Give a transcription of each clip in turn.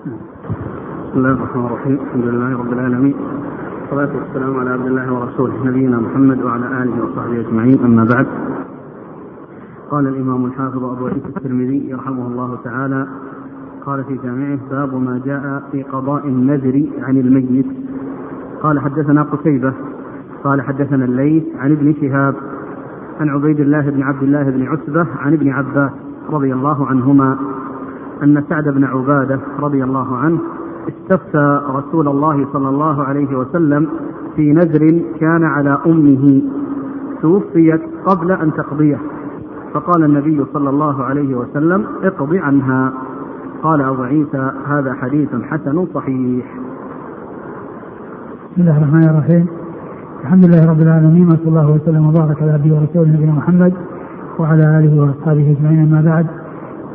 بسم الله الرحمن الرحيم. الحمد لله رب العالمين. والصلاة والسلام على عبد الله ورسوله نبينا محمد وعلى آله وصحبه أجمعين. أما بعد قال الإمام الحافظ أبو عيسى الترمذي يرحمه الله تعالى قال في جامعه باب ما جاء في قضاء النذر عن الميت قال حدثنا قتيبة. قال حدثنا الليث عن ابن شهاب. عن عبيد الله بن عبد الله بن عتبة عن ابن عباس رضي الله عنهما أن سعد بن عبادة رضي الله عنه استفتى رسول الله صلى الله عليه وسلم في نذر كان على أمه. توفيت قبل أن تقضيه. فقال النبي صلى الله عليه وسلم اقض عنها. قال أبو عيسى هذا حديث حسن صحيح. بسم الله الرحمن الرحيم. الحمد لله رب العالمين وصلى الله وسلم وبارك على عبده ورسوله نبينا محمد وعلى آله وأصحابه أجمعين أما بعد.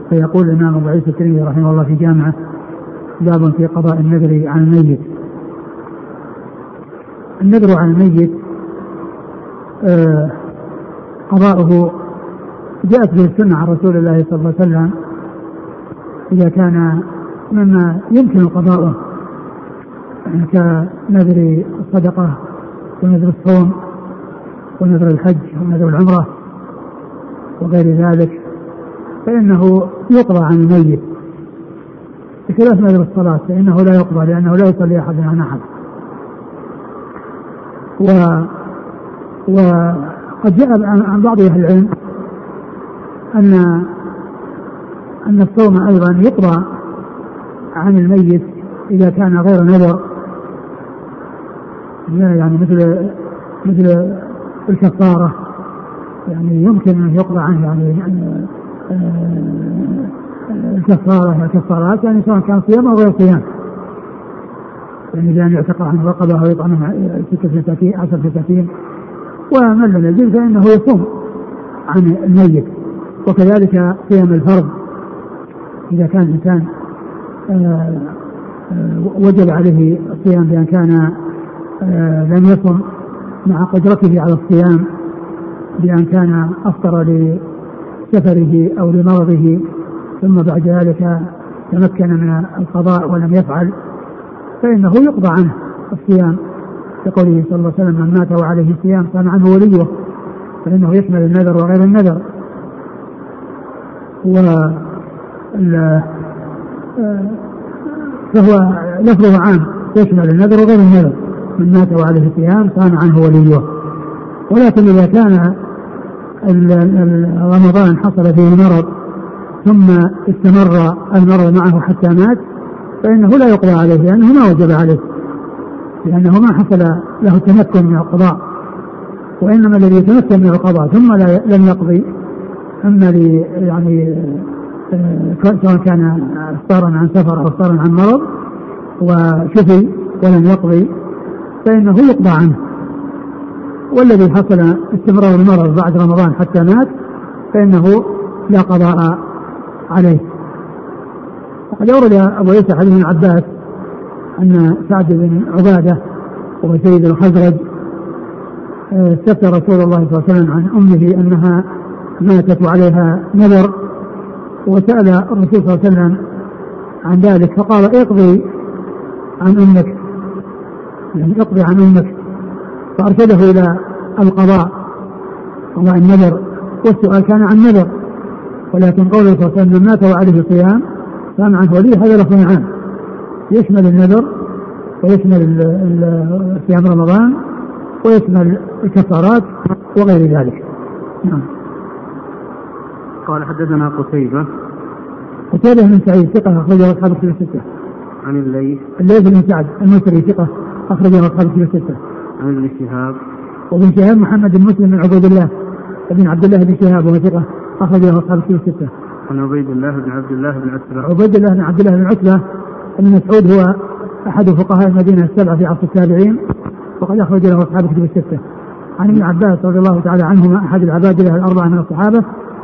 فيقول الإمام أبو عيسى الترمذي رحمه الله في جامعة باب في قضاء النذر عن الميت. النذر عن الميت آه قضاؤه جاءت به السنة عن رسول الله صلى الله عليه وسلم إذا كان مما يمكن قضاؤه كنذر الصدقة ونذر الصوم ونذر الحج ونذر العمرة وغير ذلك. فإنه يقضى عن الميت بخلاف نذر الصلاة فإنه لا يقضى لأنه لا يصلي أحد عن أحد و وقد جاء عن بعض أهل العلم أن أن الصوم أيضا يقضى عن الميت إذا كان غير نذر. يعني مثل مثل الكفارة يعني يمكن أن يقضى عنه يعني, الكفارة الكفارات يعني سواء كان صيام أو غير صيام. يعني بأن يعتق عنه رقبة أو يطعمه ستة مساكين عشرة مساكين. ومن لم يجد فإنه يصوم عن الميت. وكذلك صيام الفرض. إذا كان الإنسان وجب عليه الصيام بأن كان لم يصم مع قدرته على الصيام بأن كان أفطر لسفره أو لمرضه ثم بعد ذلك تمكن من القضاء ولم يفعل فإنه يقضى عنه الصيام. لقوله صلى الله عليه وسلم من مات وعليه صيام صام عنه وليه. فإنه يشمل النذر وغير النذر. و فهو لفظه عام يشمل النذر وغير النذر. من مات وعليه صيام صام عنه وليه. ولكن إذا كان رمضان حصل فيه مرض ثم استمر المرض معه حتى مات فإنه لا يقضى عليه لأنه ما وجب عليه لأنه ما حصل له التمكن من القضاء وإنما الذي يتمكن من القضاء ثم لم يقضي أما يعني سواء كان افطارا عن سفر أو افطارا عن مرض وشفي ولم يقضي فإنه يقضى عنه. والذي حصل استمرار المرض بعد رمضان حتى مات فإنه لا قضاء عليه. وقد أورد أبو عيسى حديث ابن عباس أن سعد بن عبادة وهو سيد الخزرج استفتى رسول الله صلى الله عليه وسلم عن أمه أنها ماتت وعليها نذر وسأل الرسول صلى الله عليه وسلم عن ذلك فقال اقضي عن أمك. يعني اقضي عن أمك. فأرشده إلى القضاء. قضاء النذر والسؤال كان عن نذر ولكن قوله صلى الله عليه وسلم من مات وعليه صيام صام عنه وليه هذا لفظ عام. يشمل النذر ويشمل صيام رمضان ويشمل الكفارات وغير ذلك. نعم. قال حدثنا قتيبة. قتيبة بن سعيد ثقة أخرجه أصحاب الكتب الستة. عن الليث. الليث بن سعد المصري ثقة أخرجه أصحاب الكتب الستة. عن ابن شهاب وابن شهاب محمد بن مسلم بن عبيد الله بن عبد الله بن شهاب وهو ثقة أخرجه أصحاب الكتب الستة. عن عبيد الله بن عبد الله بن عتبة. عبيد الله بن عبد الله بن عتبة بن مسعود هو أحد فقهاء المدينة السبعة في عصر التابعين وقد أخرج له أصحاب الكتب الستة. عن ابن عباس رضي الله تعالى عنهما أحد العبادلة الأربعة من الصحابة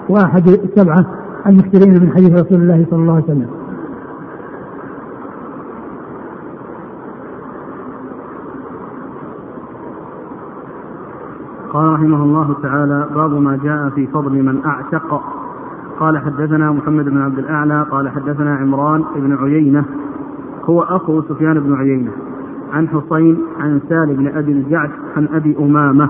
وأحد السبعة المكثرين من حديث رسول الله صلى الله عليه وسلم. قال رحمه الله تعالى باب ما جاء في فضل من أعتق. قال حدثنا محمد بن عبد الأعلى قال حدثنا عمران بن عيينة هو أخو سفيان بن عيينة عن حسين عن سالم بن أبي الجعد عن أبي أمامة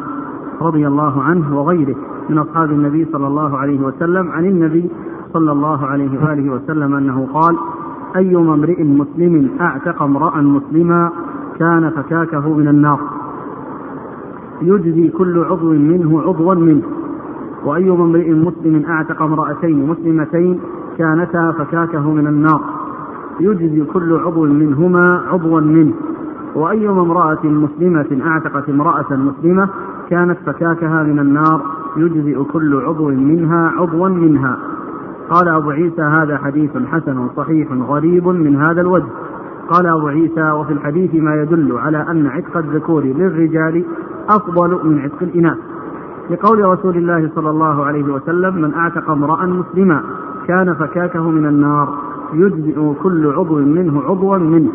رضي الله عنه وغيره من أصحاب النبي صلى الله عليه وسلم عن النبي صلى الله عليه وآله وسلم أنه قال أيما امرئ مسلم أعتق امرأ مسلما كان فكاكه من النار. يجزي كل عضو منه عضوا منه. وأيما امرئ مسلم أعتق امرأتين مسلمتين كانتا فكاكه من النار. يجزي كل عضو منهما عضوا منه. وأيما امرأة مسلمة أعتقت امرأة مسلمة كانت فكاكها من النار يجزئ كل عضو منها عضوا منها. قال أبو عيسى هذا حديث حسن صحيح غريب من هذا الوجه. قال أبو عيسى وفي الحديث ما يدل على أن عتق الذكور للرجال أفضل من عتق الإناث. لقول رسول الله صلى الله عليه وسلم من أعتق امرأ مسلما كان فكاكه من النار يجزئ كل عضو منه عضوا منه.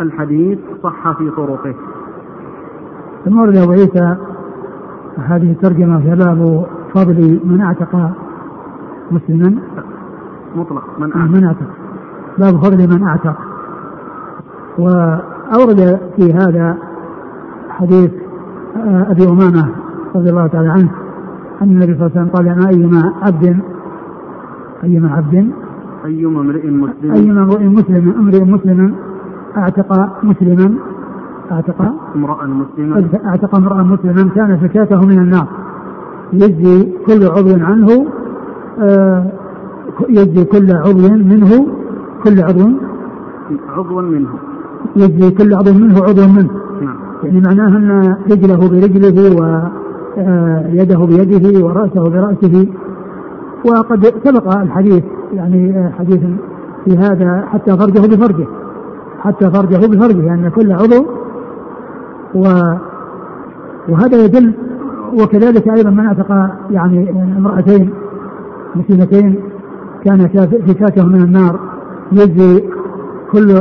الحديث صح في طرقه. ثم ورد أبو عيسى هذه الترجمة في باب فضل من أعتق مسلما. مطلق من أعتق, من أعتق. باب فضل من أعتق. وأورد في هذا حديث أبي أمامة رضي الله تعالى عنه أن النبي صلى الله عليه وسلم قال ما أيما عبد أيما عبد؟ أيما امرئ مسلم. أيما امرئ مسلم امرئ مسلم أعتق مسلما أعتق امرأ مسلما. أعتق امرأ مسلما كان فكاته من النار. يجزي كل عضو عنه آه يجزي كل عضو منه كل عضو عضو منه. يجزي كل عضو منه عضو منه. نعم. يعني معناه أن رجله برجله ويده بيده ورأسه برأسه. وقد سبق الحديث يعني حديث في هذا حتى فرجه بفرجه. حتى فرجه بفرجه لأن يعني كل عضو. و وهذا يدل وكذلك أيضا من أعتق يعني امرأتين مسلمتين كان فكاكه من النار يجزي كل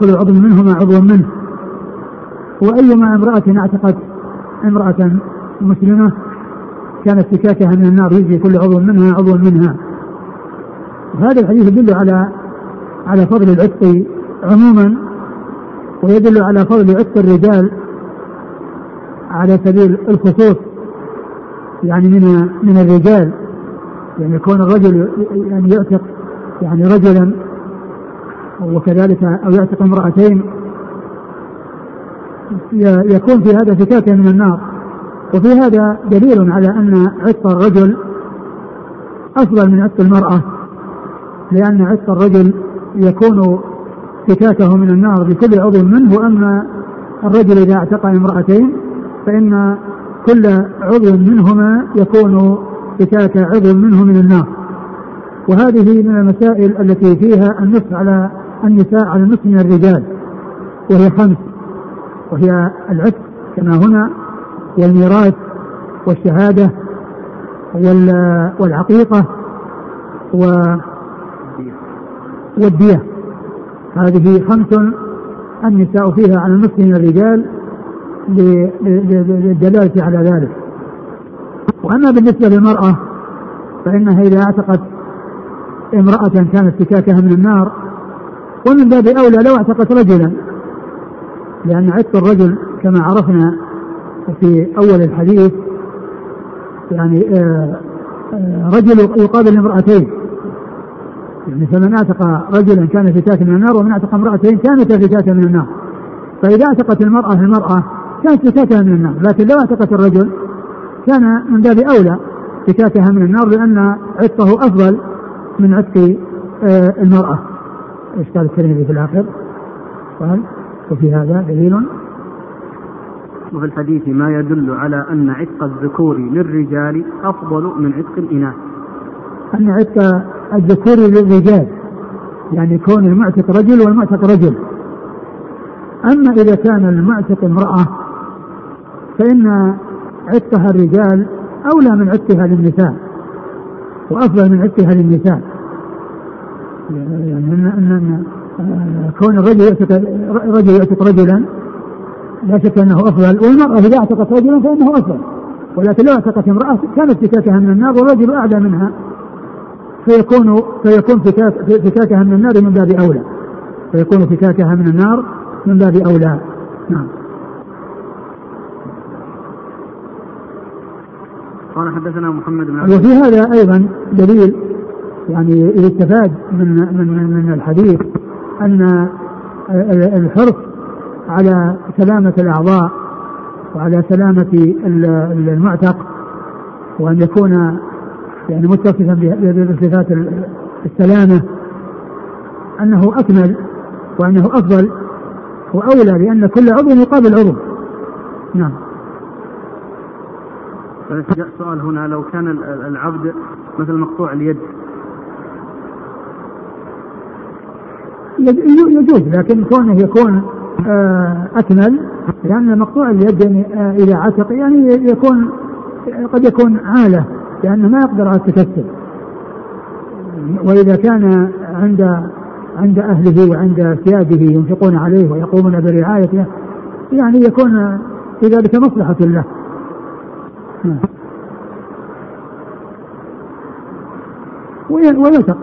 كل عضو منهما عضو منه. وأيما امرأة اعتقت امرأة مسلمة كانت فكاكها من النار يجزي كل عضو منها عضو منها. وهذا الحديث يدل على على فضل العتق عموما ويدل على فضل عتق الرجال على سبيل الخصوص يعني من من الرجال. يعني يكون الرجل يعني يعتق يعني رجلا وكذلك أو يعتق امرأتين يكون في هذا فكاكة من النار. وفي هذا دليل على أن عتق الرجل أفضل من عتق المرأة لأن عتق الرجل يكون فكاكه من النار بكل عضو منه. واما الرجل إذا اعتق امرأتين فإن كل عضو منهما يكون فكاك عضو منه من النار. وهذه من المسائل التي فيها النص على النساء على النصف من الرجال وهي خمس وهي العتق كما هنا والميراث والشهادة والعقيقة و والدية. هذه خمس النساء فيها على النصف من الرجال للدلالة على ذلك. وأما بالنسبة للمرأة فإنها إذا أعتقت امرأة كانت فكاكها من النار ومن باب أولى لو اعتقت رجلا لأن عتق الرجل كما عرفنا في أول الحديث يعني آه، آه، رجل يقابل امرأتين. يعني فمن اعتق رجلا كان فتاة من النار ومن اعتق امرأتين كانت فتاة من النار. فإذا اعتقت المرأة المرأة كانت فتاة من النار لكن لو اعتقت الرجل كان من باب أولى فكاكها من النار لأن عتقه أفضل من عتق آه، المرأة. إيش قال الترمذي في الآخر؟ قال وفي هذا دليل. وفي الحديث ما يدل على أن عتق الذكور للرجال أفضل من عتق الإناث. أن عتق الذكور للرجال يعني كون المعتق رجل والمعتق رجل. أما إذا كان المعتق امرأة فإن عتقها الرجال أولى من عتقها للنساء وأفضل من عتقها للنساء. يعني أن, أن, أن كون الرجل يعتق رجل يعتق رجلا لا شك أنه أفضل. والمرأة إذا اعتقت رجلا فإنه أفضل. ولكن لو اعتقت امرأة كانت فكاكها من النار والرجل أعلى منها. فيكون فيكون فكاكها من النار من باب أولى. فيكون فكاكها من النار من باب أولى. نعم. قال حدثنا محمد بن وفي هذا أيضا دليل يعني يستفاد من من من الحديث أن الحرص على سلامة الأعضاء وعلى سلامة المعتق وأن يكون يعني متصفا بصفات السلامة أنه أكمل وأنه أفضل وأولى لأن كل عضو يقابل عضو. نعم. سؤال هنا لو كان العبد مثل مقطوع اليد يجوز لكن كونه يكون آه، أكمل لأن مقطوع اليد يعني آه، إذا عتق يعني يكون قد يكون عالة لأنه ما يقدر على التكسل وإذا كان عند عند أهله وعند ثيابه ينفقون عليه ويقومون برعايته يعني يكون في ذلك مصلحة له. ويثق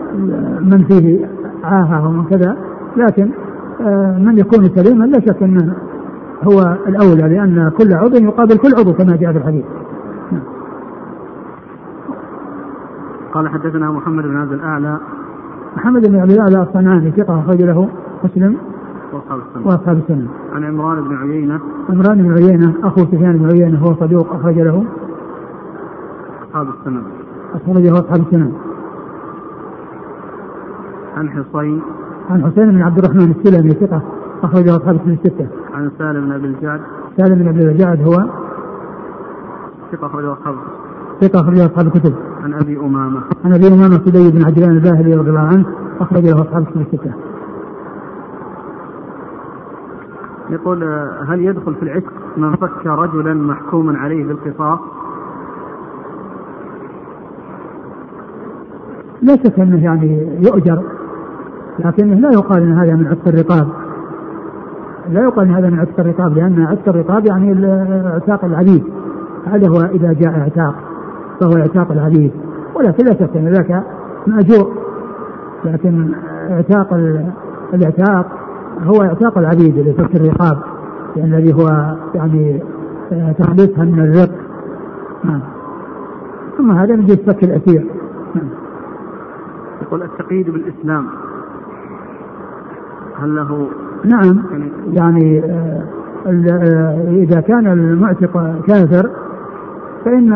من فيه عاهة ومن كذا لكن آه، من يكون سليما لا شك أنه هو الأولى لأن كل عضو يقابل كل عضو كما جاء في الحديث. قال حدثنا محمد بن عبد الأعلى. محمد بن عبد الأعلى الصنعاني ثقة أخرج له مسلم وأصحاب السنة. وأصحاب السنة. عن عمران بن عيينة. عمران بن عيينة أخو سفيان بن عيينة هو صدوق أخرج له. أصحاب السنة. أخرج له أصحاب السنة. عن حصين. عن حسين بن عبد الرحمن السلمي ثقة أخرجه أصحاب السنة الستة. عن سالم بن أبي الجعد. سالم بن أبي الجعد هو ثقة أخرجه أصحاب ثقة أخرجه أصحاب الكتب. عن أبي أمامة. عن أبي أمامة سدي بن عجلان الباهلي رضي الله عنه أخرج له أصحاب السنة الستة. يقول هل يدخل في العتق من فك رجلا محكوما عليه بالقصاص؟ لا شك أنه يعني يؤجر لكنه لا يقال ان هذا من عتق الرقاب. لا يقال ان هذا من عتق الرقاب لأن عتق الرقاب يعني اعتاق العبيد. هذا هو إذا جاء اعتاق فهو اعتاق العبيد. ولكن لا شك أن ذاك مأجور. لكن اعتاق الاعتاق هو اعتاق العبيد لفك الرقاب يعني الذي هو يعني تخليصها من الرق. نعم. ثم هذا من جهه فك الأسير. نعم. يقول التقييد بالإسلام. هل له نعم يعني آه، آه، إذا كان المعتق كافر فإن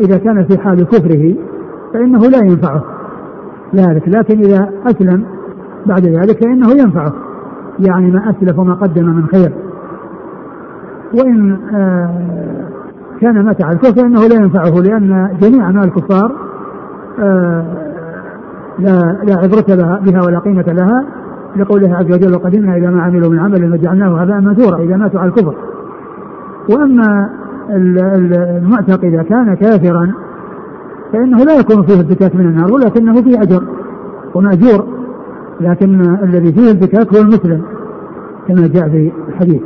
إذا كان في حال كفره فإنه لا ينفعه ذلك لكن إذا أسلم بعد ذلك فإنه ينفعه. يعني ما أسلف وما قدم من خير. وإن آه، كان متع الكفر فإنه لا ينفعه لأن جميع أعمال الكفار لا لا عبرة بها ولا قيمة لها. لقوله عز وجل وقدمنا إلى ما عملوا من عمل فجعلناه هباء منثورا. إذا ماتوا على الكفر. وأما المعتق إذا كان كافرا فإنه لا يكون فيه البكاك من النار ولكنه فيه أجر ومأجور لكن الذي فيه البكاك هو المسلم كما جاء في الحديث.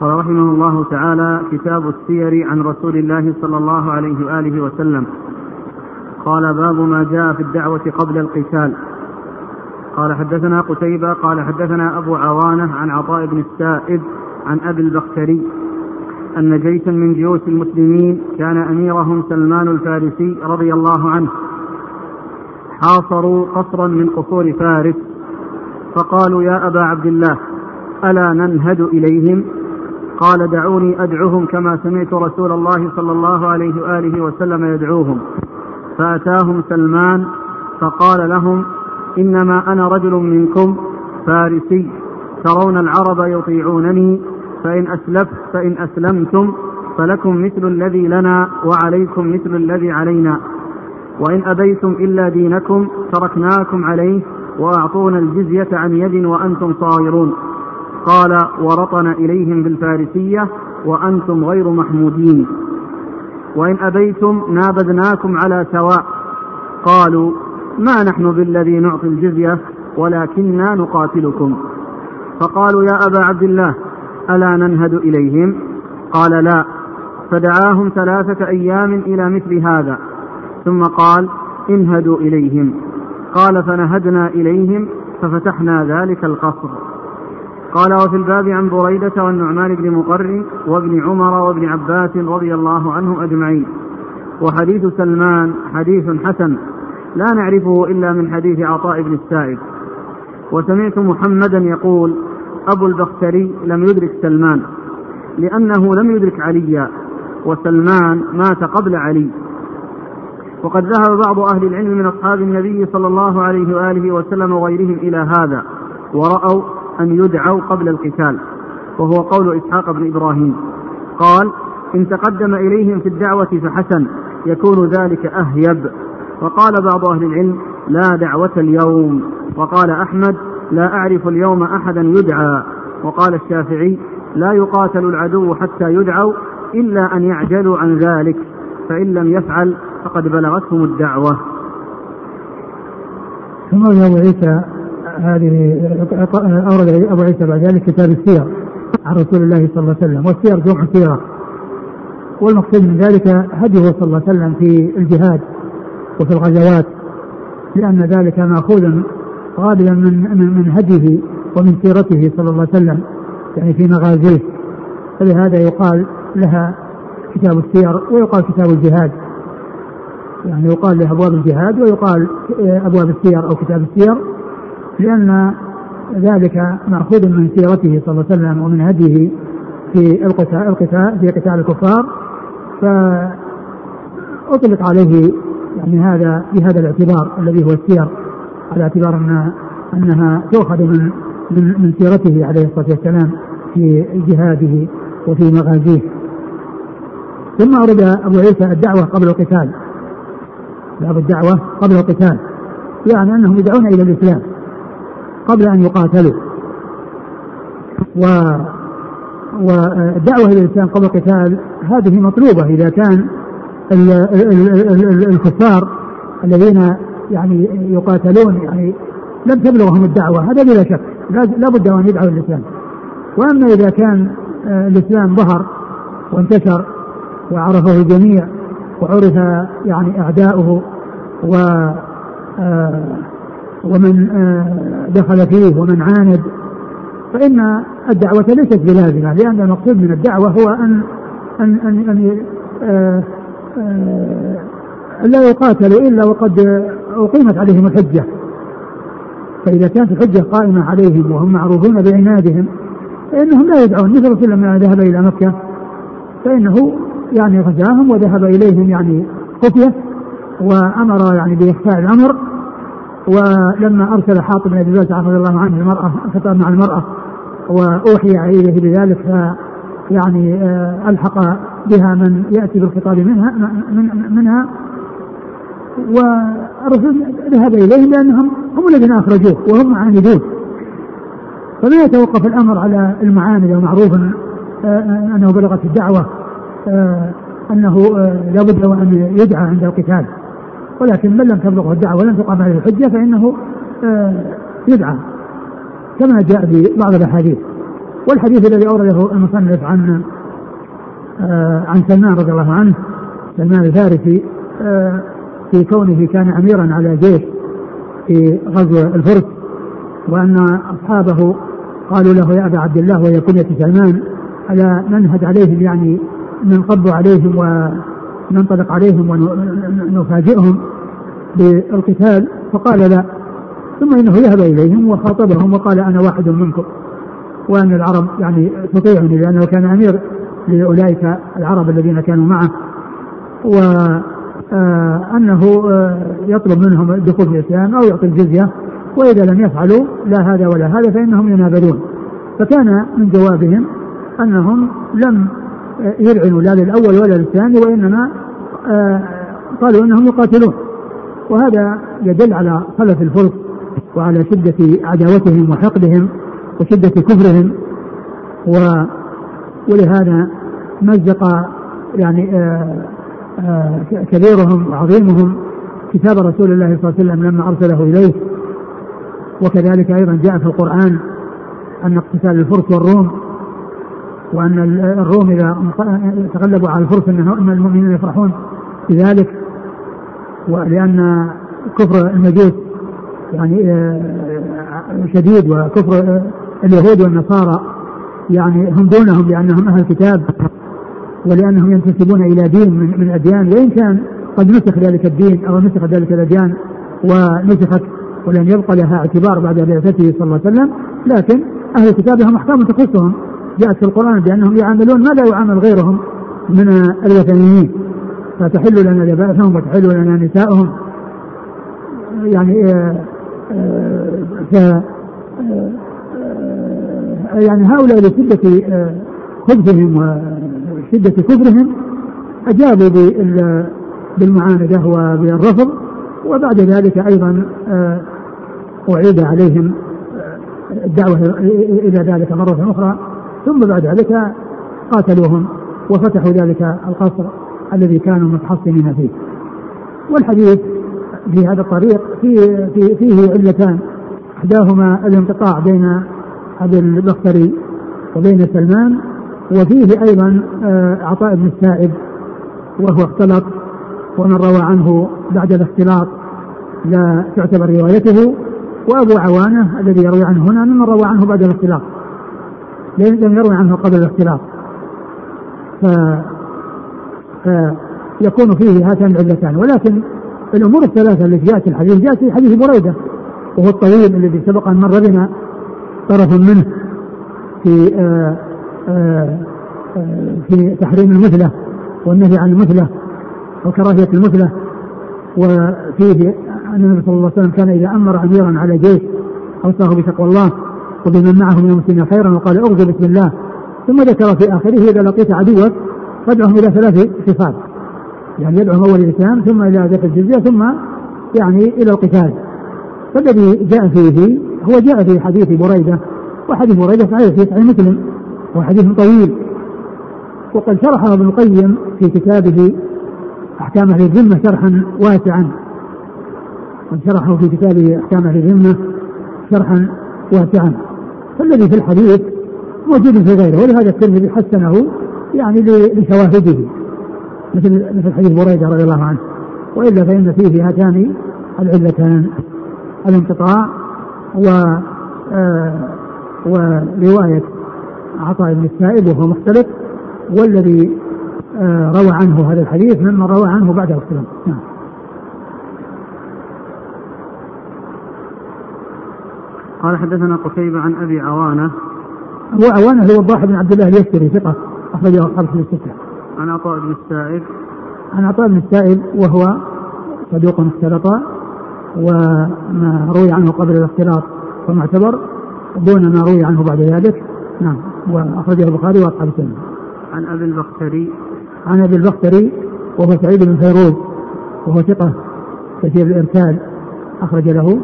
قال رحمه الله تعالى كتاب السير عن رسول الله صلى الله عليه وآله وسلم. قال باب ما جاء في الدعوة قبل القتال. قال حدثنا قتيبة قال حدثنا أبو عوانة عن عطاء بن السائب عن أبي البختري أن جيشا من جيوش المسلمين كان أميرهم سلمان الفارسي رضي الله عنه. حاصروا قصرا من قصور فارس فقالوا يا أبا عبد الله ألا ننهد إليهم؟ قال دعوني أدعوهم كما سمعت رسول الله صلى الله عليه وآله وسلم يدعوهم. فأتاهم سلمان فقال لهم إنما أنا رجل منكم فارسي ترون العرب يطيعونني فإن أسلفت فإن أسلمتم فلكم مثل الذي لنا وعليكم مثل الذي علينا وإن أبيتم إلا دينكم تركناكم عليه وأعطونا الجزية عن يد وأنتم صاغرون قال ورطن إليهم بالفارسية وأنتم غير محمودين وإن أبيتم نابذناكم على سواء. قالوا ما نحن بالذي نعطي الجزية ولكننا نقاتلكم. فقالوا يا أبا عبد الله ألا ننهد إليهم؟ قال لا. فدعاهم ثلاثة أيام إلى مثل هذا. ثم قال انهدوا إليهم. قال فنهدنا إليهم ففتحنا ذلك القصر. قال وفي الباب عن بريدة والنعمان بن مقر وابن عمر وابن عباس رضي الله عنهم أجمعين. وحديث سلمان حديث حسن لا نعرفه إلا من حديث عطاء بن السائب. وسمعت محمدا يقول أبو البختري لم يدرك سلمان لأنه لم يدرك عليا وسلمان مات قبل علي. وقد ذهب بعض أهل العلم من أصحاب النبي صلى الله عليه وآله وسلم وغيرهم إلى هذا ورأوا أن يدعوا قبل القتال وهو قول إسحاق بن إبراهيم. قال إن تقدم إليهم في الدعوة فحسن يكون ذلك أهيب. وقال بعض أهل العلم لا دعوة اليوم. وقال أحمد لا أعرف اليوم أحدا يدعى. وقال الشافعي لا يقاتل العدو حتى يدعوا إلا أن يعجلوا عن ذلك فإن لم يفعل فقد بلغتهم الدعوة. ثم أبو عيسى هذه أورد أبو عيسى بعد ذلك كتاب السير عن رسول الله صلى الله عليه وسلم والسير جمع سيرة والمقصود من ذلك هديه صلى الله عليه وسلم في الجهاد وفي الغزوات لأن ذلك مأخوذ غالبا من من من هديه ومن سيرته صلى الله عليه وسلم يعني في مغازيه. فلهذا يقال لها كتاب السير ويقال كتاب الجهاد. يعني يقال له ابواب الجهاد ويقال أبواب السير أو كتاب السير. لأن ذلك مأخوذ من سيرته صلى الله عليه وسلم ومن هديه في القتال القتال في قتال الكفار. فأطلق عليه يعني هذا بهذا الاعتبار الذي هو السير على اعتبار ان أنها تؤخذ من من من سيرته عليه الصلاة والسلام في جهاده وفي مغازيه. ثم أورد أبو عيسى الدعوة قبل القتال. باب الدعوة قبل القتال. يعني أنهم يدعون إلى الإسلام. قبل أن يقاتلوا. و والدعوة إلى الإسلام قبل القتال هذه مطلوبة إذا كان الكفار الذين يعني يقاتلون يعني لم تبلغهم الدعوة هذا بلا شك. لا بد أن يدعوا الإسلام. وأما إذا كان الإسلام ظهر وانتشر وعرفه الجميع وعرف يعني أعداؤه و آه، ومن آه، دخل فيه ومن عاند فإن الدعوة ليست بلازمة لأن المقصود من الدعوة هو أن أن أن, أن آه، لا يقاتلوا إلا وقد أقيمت عليهم الحجة. فإذا كانت الحجة قائمة عليهم وهم معروفون بعنادهم فإنهم لا يدعون. مثل رسول لما ذهب إلى مكة فإنه يعني غزاهم وذهب إليهم يعني خفية وأمر يعني بإخفاء الأمر. ولما أرسل حاطب بن أبي بلتعة رضي الله عنه المرأة خطاب مع المرأة وأوحي إليه بذلك ف يعني آه، ألحق بها من يأتي بالخطاب منها من منها. والرسول ذهب إليهم لأنهم هم الذين أخرجوه وهم عاندون فلا يتوقف الأمر على المعاند ومعروف آه، أنه بلغت الدعوة آه، أنه لابد وأن يدعى عند القتال. ولكن من لم تبلغه الدعوة ولم تقام عليه الحجة فإنه آه، يدعى كما جاء في بعض الأحاديث. والحديث الذي أورده المصنف عن عن سلمان رضي الله عنه سلمان الفارسي في كونه كان اميرا على جيش في غزو الفرس وأن أصحابه قالوا له يا أبا عبد الله وهي كنيه سلمان ألا ننهد عليهم يعني ننقض عليهم وننطلق عليهم ونفاجئهم بالقتال فقال لا. ثم إنه ذهب إليهم وخاطبهم وقال أنا واحد منكم وأن العرب يعني تطيعني لأنه كان أمير لأولئك العرب الذين كانوا معه وأنه يطلب منهم الدخول في الإسلام أو يعطي الجزية وإذا لم يفعلوا لا هذا ولا هذا فإنهم ينابذون. فكان من جوابهم أنهم لم يلعنوا لا للأول ولا للثاني وإنما آه، قالوا أنهم يقاتلون. وهذا يدل على خلف الفرس وعلى شدة عداوتهم وحقدهم وشدة كفرهم. و ولهذا مزق يعني آه، آه، كبيرهم وعظيمهم كتاب رسول الله صلى الله عليه وسلم لما أرسله إليه. وكذلك أيضا جاء في القرآن أن اقتتال الفرس والروم وأن الروم إذا تغلبوا على الفرس أن المؤمنين يفرحون بذلك. ولأن كفر المجوس يعني آه، شديد وكفر اليهود والنصارى يعني هم دونهم لأنهم أهل كتاب ولأنهم ينتسبون إلى دين من, من الأديان. وإن كان قد نسخ ذلك الدين أو نسخ ذلك الأديان ونسخت ولم يبقى لها اعتبار بعد بعثته صلى الله عليه وسلم لكن أهل الكتاب لهم أحكام تخصهم. جاءت في القرآن بأنهم يعاملون ما لا يعامل غيرهم من الوثنيين؟ فتحل لنا ذبائحهم وتحل لنا نساؤهم. يعني آه، آه، ف آه، يعني هؤلاء لشدة خبثهم وشدة كفرهم أجابوا بالمعاندة وبالرفض وبعد ذلك أيضا أعيد عليهم الدعوة إلى ذلك مرة أخرى. ثم بعد ذلك قاتلوهم وفتحوا ذلك القصر الذي كانوا متحصنين فيه. والحديث في هذا الطريق فيه, فيه, فيه علتان. إحداهما الانقطاع بين أبي البختري وبين سلمان وفيه أيضا آه، عطاء بن السائب وهو اختلط ومن روى عنه بعد الاختلاط لا تعتبر روايته وأبو عوانة الذي يروي عنه هنا ممن روى عنه بعد الاختلاط. لم يروي عنه قبل الاختلاط. ف فيكون فيه هاتان العلتان. ولكن الأمور الثلاثة التي جاءت الحديث جاءت في حديث بريدة وهو الطويل الذي سبق أن مر بنا طرف منه في آآ آآ في تحريم المثلة والنهي عن المثلة وكراهية المثلة. وفيه أن النبي صلى الله عليه وسلم كان إذا أمر اميرا على جيش أوصاه بتقوى الله وبمن معه من المسلمين خيرا وقال ارجو بسم الله. ثم ذكر في آخره إذا لقيت عدوك فادعهم إلى ثلاث صفات يعني يدعو أول الإسلام ثم إلى دفع الجزية ثم يعني إلى القتال. فالذي جاء فيه هو جاء في حديث بريدة وحديث بريدة صحيح في صحيح مسلم هو حديث طويل. وقد شرحه ابن القيم في كتابه أحكام أهل الذمة شرحا واسعا. قد شرحه في كتابه أحكام أهل الذمة شرحا واسعا. فالذي في الحديث موجود في غيره ولهذا الترمذي حسنه يعني لشواهده مثل مثل حديث بريدة رضي الله عنه. وإلا فإن فيه هاتان العلتان الانقطاع و آه ورواية عطاء بن السائب وهو مختلف والذي آه روى عنه هذا الحديث ممن روى عنه بعد السلام. نعم. قال حدثنا قتيبة عن أبي عوانة. أبو عوانة هو الضاحي بن عبد الله اليسري ثقة أخرجه أصحاب في الستة عن عطاء بن السائب. عن عطاء بن السائب وهو صدوق اختلط وما روي عنه قبل الاختلاط فمعتبر دون ما روي عنه بعد ذلك. نعم وأخرجه البخاري وأصحاب السنة. عن أبي البختري. عن أبي البختري وهو سعيد بن فيروز وهو ثقة كثير الإرسال أخرج له.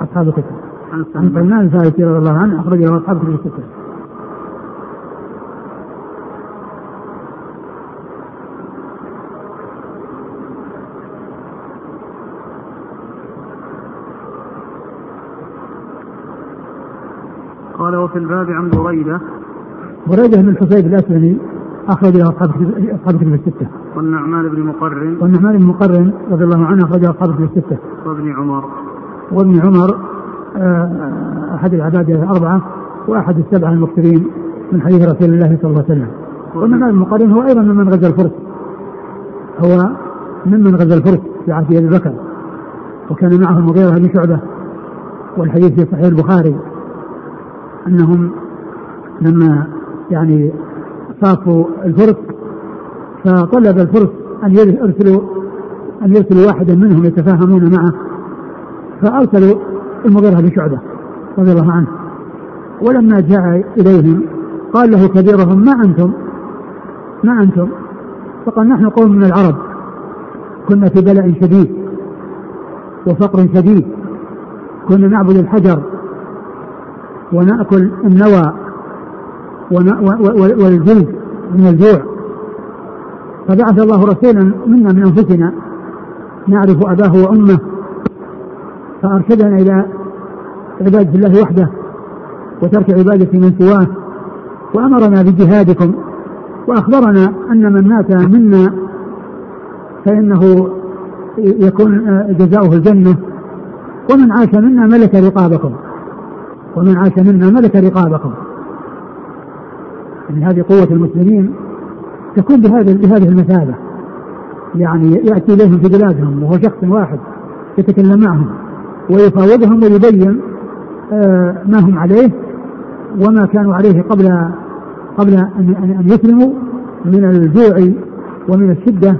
أصحاب الكتب. عن سلمان الفارسي رضي الله عنه أخرج له أصحاب الكتب. الستة قال وفي الباب عن بريدة. بريدة بن الحصيب الأسلمي أخرج له أصحاب أصحاب الكتب الستة. والنعمان بن مقرن. والنعمان بن مقرن رضي الله عنه أخرج له أصحاب الكتب الستة. وابن عمر. وابن عمر آه، أحد العباد الأربعة وأحد السبعة المكثرين من حديث رسول الله صلى الله عليه وسلم. بن مقرن هو أيضا ممن غزا الفرس. هو ممن غزا الفرس في عهد أبي بكر. وكان معه المغيرة بن شعبة والحديث في صحيح البخاري أنهم لما يعني صافوا الفرس فطلب الفرس أن يرسلوا أن يرسلوا واحدا منهم يتفاهمون معه فأرسلوا المغيرة بن شعبة رضي الله عنه. ولما جاء إليهم قال له كبيرهم ما أنتم؟ ما أنتم؟ فقال نحن قوم من العرب كنا في بلاء شديد وفقر شديد كنا نعبد الحجر ونأكل النوى والجلد من الجوع. فبعث الله رسولا منا من أنفسنا نعرف أباه وأمه فأرشدنا إلى عبادة الله وحده وترك عبادة من سواه وأمرنا بجهادكم وأخبرنا أن من مات منا فإنه يكون جزاؤه الجنة ومن عاش منا ملك رقابكم ومن عاش منا ملك رقابكم. يعني هذه قوة المسلمين تكون بهذه بهذه المثابة يعني يأتي إليهم في بلادهم وهو شخص واحد يتكلم معهم. ويفاوضهم ويبين آه، ما هم عليه وما كانوا عليه قبل قبل أن أن يسلموا من الجوع ومن الشدة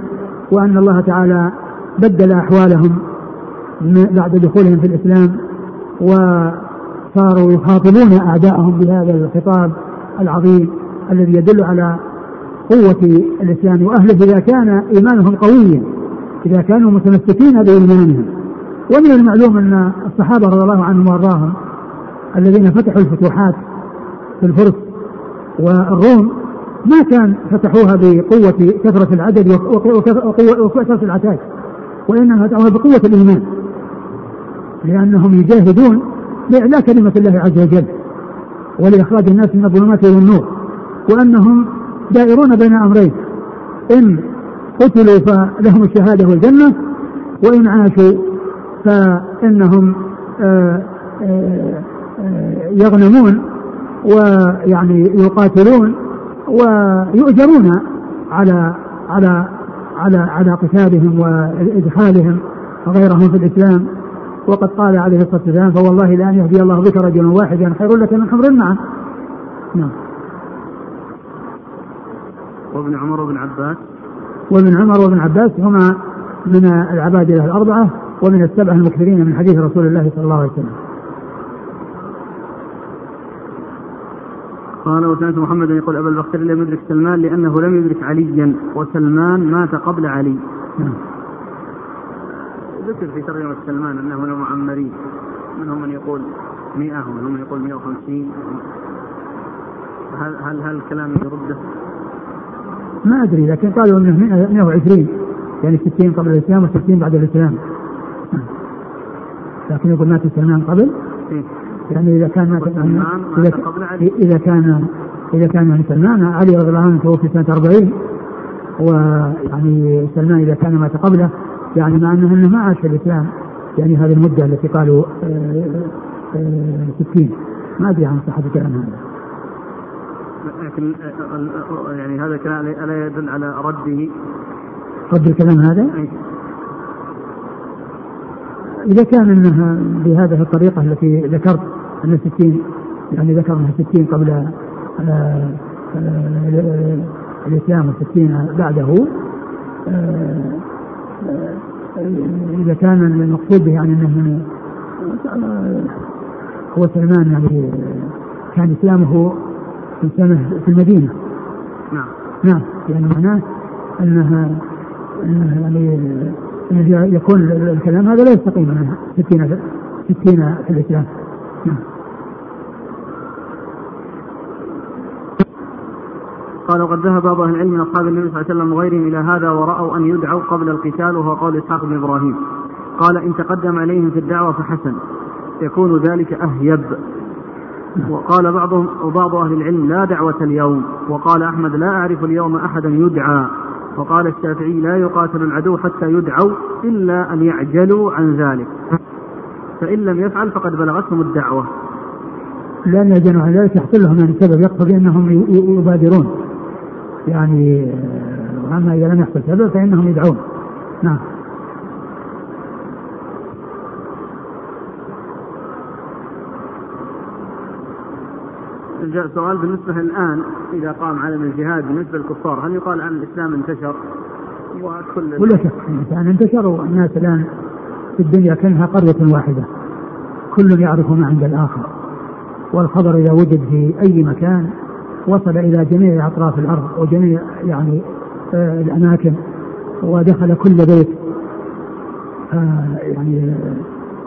وأن الله تعالى بدل أحوالهم بعد دخولهم في الإسلام وصاروا يخاطبون أعداءهم بهذا الخطاب العظيم الذي يدل على قوة الإسلام وأهله إذا كان إيمانهم قويا إذا كانوا متمسكين بإيمانهم. ومن المعلوم أن الصحابة رضي الله عنهم وأرضاهم الذين فتحوا الفتوحات في الفرس والروم ما كان فتحوها بقوة كثرة العدد وكثرة العتاد وإنما فتحوها بقوة الإيمان لأنهم يجاهدون لإعلاء كلمة الله عز وجل ولإخراج الناس من الظلمات إلى النور وأنهم دائرون بين أمرين إن قتلوا فلهم الشهادة والجنة وإن عاشوا فإنهم آه، آه، آه، يغنمون ويعني يقاتلون ويؤجرون على على على على قتالهم وإدخالهم غيرهم في الإسلام وقد قال عليه الصلاة والسلام فوالله لأن يهدي الله بك رجلا واحدا خير لك من حمر النعم. نعم. وابن عمر وابن عباس وابن عمر وابن عباس هما من العبادله الأربعة ومن السبعه المكثرين من حديث رسول الله صلى الله عليه وسلم. قال وسمعت محمد يقول أبا البختري لم يدرك سلمان لأنه لم يدرك عليا وسلمان مات قبل علي. نعم. ذكر في ترجمة سلمان أنه من المعمرين منهم من يقول 100 ومنهم من يقول 150 هل هل هل الكلام يرده؟ ما أدري لكن قالوا إنه 120 يعني 60 قبل الإسلام و60 بعد الإسلام. لكن يقول مات سلمان قبل إيه؟ يعني إذا كان إذا إذا كان إذا كان يعني سلمان علي رضي الله عنه توفي سنة 40 ويعني سلمان إذا كان مات قبله يعني مع انه أنه ما عاش في الإسلام يعني هذه المدة التي قالوا 60 آه، آه، ما أدري عن صحة الكلام هذا. لكن آه، يعني هذا الكلام الا يدل على رده؟ رد الكلام هذا؟ أي. إذا كان أنها بهذه الطريقة التي ذكرت أن 60 يعني ذكر أنها 60 قبل آه، آه، الإسلام و60 بعده آه، إذا كان المقصود به يعني أنه هو سلمان يعني كان إسلامه في سنة في المدينة. نعم. نعم يعني معناه أنها أنها يعني يكون الكلام هذا لا يستقيم منها 60 60 في الإسلام. قال وقد ذهب بعض أهل العلم من أصحاب النبي صلى الله عليه وسلم وغيرهم إلى هذا ورأوا أن يدعوا قبل القتال وهو قول إسحاق بن إبراهيم. قال إن تقدم عليهم في الدعوة فحسن يكون ذلك أهيب. وقال بعضهم وبعض أهل العلم لا دعوة اليوم. وقال أحمد لا أعرف اليوم أحدا يدعى. وقال الشافعي لا يقاتل العدو حتى يدعوا إلا أن يعجلوا عن ذلك. فإن لم يفعل فقد بلغتهم الدعوة. لأن يعجلوا عن ذلك يحصل لهم يعني سبب يقتضي أنهم يبادرون. يعني وأما إذا لم يحصل سبب فإنهم يدعون. نعم. سؤال بالنسبة الآن إذا قام علم الجهاد بالنسبة للكفار هل يقال عن الإسلام انتشر؟ وكل ولا شك الإنسان انتشر والناس الآن في الدنيا كأنها قرية واحدة. كل يعرف ما عند الآخر. والخبر إذا وجد في أي مكان وصل إلى جميع أطراف الأرض وجميع يعني آه الأماكن ودخل كل بيت. آه يعني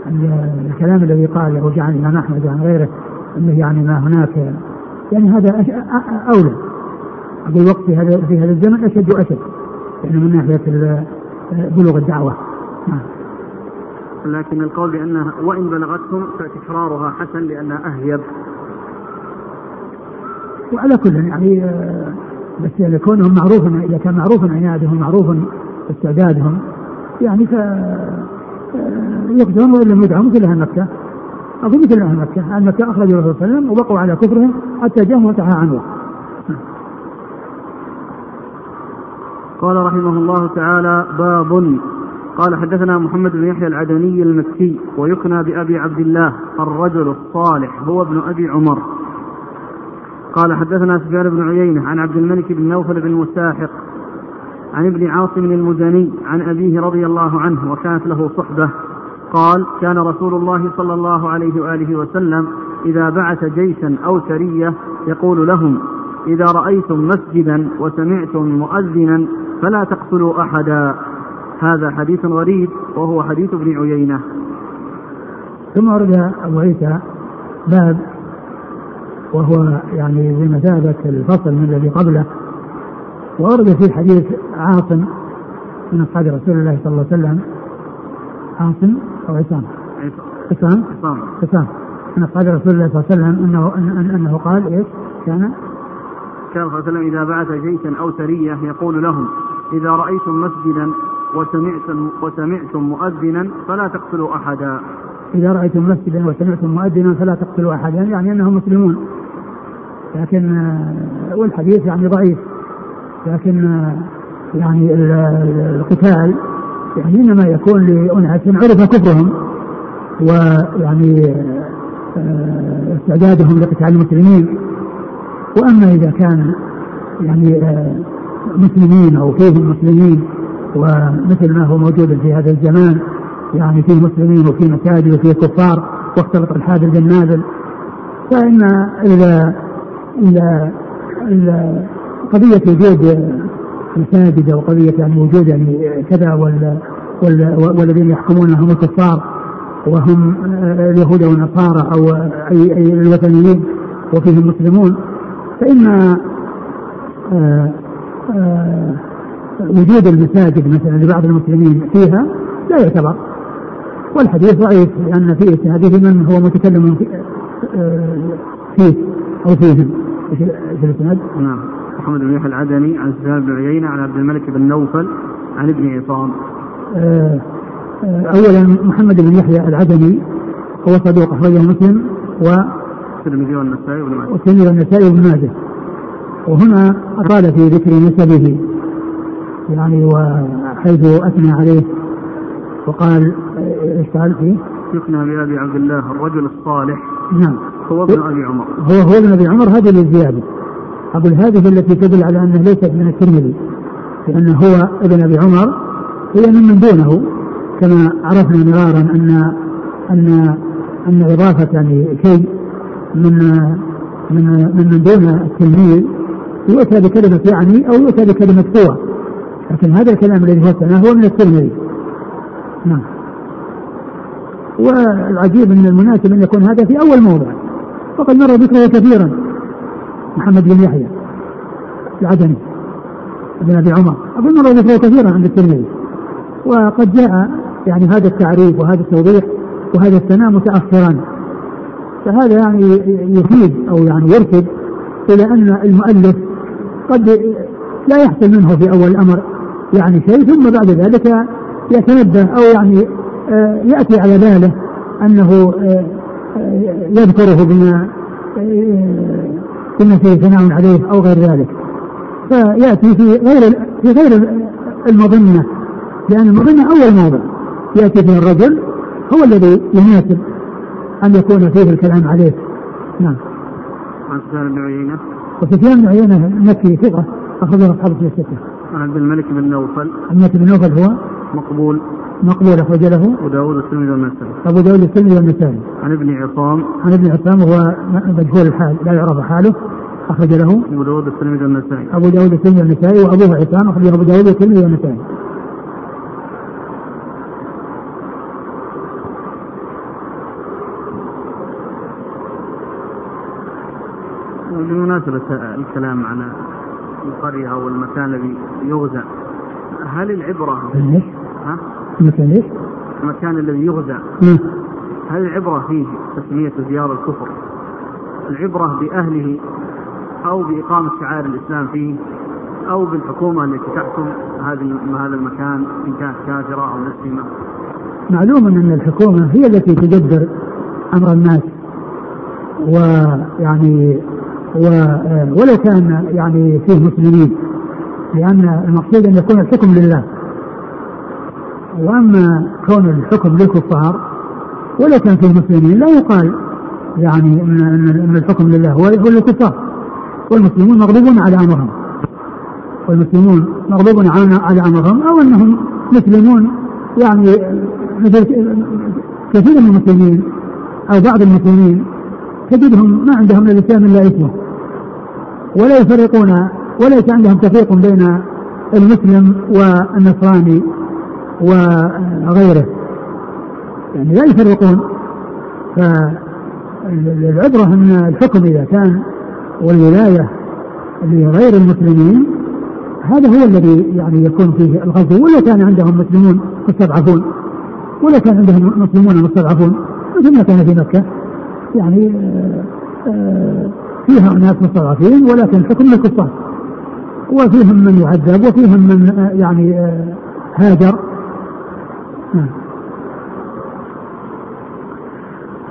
آه الكلام الذي قال وجعل الإمام أحمد وعن غيره أنه يعني ما هناك يعني هذا أولى. أقول الوقت في هذا في هذا الزمن أشد وأشد يعني من ناحية بلوغ الدعوة. نعم. لكن القول بأنها وإن بلغتهم فتكرارها حسن لأنها أهيب. وعلى كل يعني بس يعني كونهم معروف إذا كان معروف عنادهم معروف استعدادهم يعني ف يقتلون وإن لم يدعوا مثل أهل أقول مثل أهل مكه أهل مكه اخرجوا الرسول صلى الله عليه وسلم وبقوا على كفرهم حتى جاءهم وانتهى عنه. قال رحمه الله تعالى باب. قال حدثنا محمد بن يحيى العدني المكي ويكنى بأبي عبد الله الرجل الصالح هو ابن أبي عمر. قال حدثنا سفيان بن عيينة عن عبد الملك بن نوفل بن مساحق عن ابن عاصم المزني عن أبيه رضي الله عنه وكانت له صحبة. قال كان رسول الله صلى الله عليه وآله وسلم إذا بعث جيشا أو سرية يقول لهم إذا رأيتم مسجدا وسمعتم مؤذنا فلا تقتلوا أحدا. هذا حديث غريب وهو حديث ابن عيينة. ثم ورد أبو عيسى باب وهو يعني بمثابة الفصل من الذي قبله. وورد في حديث عاصم من أصحاب رسول الله صلى الله عليه وسلم عاصم أو عصام؟ عصام. عصام. من أصحاب رسول الله صلى الله عليه وسلم أنه أنه قال إيش؟ كان؟ كان صلى الله عليه وسلم إذا بعث جيشا أو سرية يقول لهم إذا رأيتم مسجدا وسمعتم وسمعتم مؤذنا فلا تقتلوا أحدا. إذا رأيتم مسجدا وسمعتم مؤذنا فلا تقتلوا أحدا يعني أنهم مسلمون. لكن آه، والحديث يعني ضعيف. لكن آه، يعني القتال يعني إنما يكون لاناس عرف كفرهم ويعني آه، استعدادهم لقتال المسلمين. وأما إذا كان يعني مسلمين أو فيهم مسلمين ومثل ما هو موجود في هذا الزمان يعني فيه مسلمين وفيه مساجد وفيه كفار واختلط الحادث بالنازل فإن إذا إذا إذا قضية وجود مساجد أو قضية يعني وجود يعني كذا وال والذين يحكمون هم الكفار وهم اليهود أو النصارى أو اي أي الوثنيين وفيهم مسلمون فإن آه، آه، وجود المساجد مثلا لبعض المسلمين فيها لا يعتبر. والحديث ضعيف لأن في إسناده من هو متكلم آه، فيه أو فيهم. في الإسناد؟ نعم. محمد بن يحيى العدني عن سفيان بن عيينة عن عبد الملك بن نوفل عن ابن عصام. آه، آه، أولا محمد بن يحيى العدني هو صدوق أخرجه مسلم و الترمذي والنسائي وابن ماجه. والترمذي والنسائي وابن ماجه. وهنا أطال في ذكر نسبه يعني وحيث أثنى عليه وقال إيش قال فيه؟ يكنى بأبي عبد الله الرجل الصالح. نعم. هو ابن أبي عمر. هو هو ابن أبي عمر هذه الزيادة أقول هذه التي تدل على أنه ليست من الترمذي لأنه هو ابن أبي عمر هي ممن دونه كما عرفنا مرارا أن أن أن إضافة يعني شيء من من من, من دون التلميذ يؤتى بكلمة يعني أو يؤتى بكلمة هو لكن هذا الكلام الذي هو هو من الترمذي. نعم. والعجيب أن المناسب أن يكون هذا في أول موضع. وقد مر ذكره كثيرا. محمد بن يحيى العدني بن أبي عمر. أظن مر ذكره كثيرا عند الترمذي. وقد جاء يعني هذا التعريف وهذا التوضيح وهذا الثناء متاخرا. فهذا يعني يفيد أو يعني يرشد إلى أن المؤلف قد لا يحصل منه في أول الأمر يعني شيء ثم بعد ذلك يتنبه أو يعني آه، يأتي على باله أنه آه، آه، يذكره بما بما فيه ثناء عليه أو غير ذلك. فيأتي في غير في غير المظنة لأن المظنة أول موضع. يأتي فيه الرجل هو الذي يناسب أن يكون فيه الكلام عليه. نعم. عن سفيان بن عيينة. وسفيان بن عيينة مكي ثقة أخرجه أصحاب السته عن عبد الملك بن نوفل. عبد الملك بن نوفل هو مقبول. مقبول أخرج له أبو داود الترمذي والنسائي. أبو داود الترمذي والنسائي. عن ابن عصام. عن ابن عصام وهو مجهول الحال لا يعرف حاله أخرج له أبو داود الترمذي والنسائي. أبو داود الترمذي والنسائي وأبوه عصام أخرج أبو داود الترمذي والنسائي. بمناسبة الكلام على القرية أو المكان الذي يغزى هل العبرة ها؟ المكان إيش؟ المكان الذي يغزى. هل العبرة فيه تسمية ديار الكفر. العبرة بأهله أو بإقامة شعائر الإسلام فيه أو بالحكومة التي تحكم هذه هذا المكان إن كانت كافرة أو مسلمة. معلوم أن الحكومة هي التي تدبر أمر الناس. ويعني ولو كان يعني فيه مسلمين. لأن المقصود أن يكون الحكم لله. وأما كون الحكم للكفار ولو كان فيه مسلمين لا يقال يعني ان الحكم لله هو للكفار. والمسلمون مغضوبون على أمرهم. والمسلمون مغضوب على أمرهم أو أنهم مسلمون يعني مثل كثير من المسلمين أو بعض المسلمين تجدهم ما عندهم من الإسلام إلا اسمه ولا يفرقون وليس عندهم تفريق بين المسلم والنصراني. وغيره. يعني لا يفرقون. فالعبرة أن الحكم إذا كان والولاية لغير المسلمين هذا هو الذي يعني يكون فيه الغزو. ولا كان عندهم مسلمون مستضعفون. ولا كان عندهم مسلمون مستضعفون. مثل ما كان في مكة. يعني آه، آه، فيها ناس مستضعفين ولكن الحكم للكفار وفيهم من يعذب وفيهم من آه، يعني هاجر.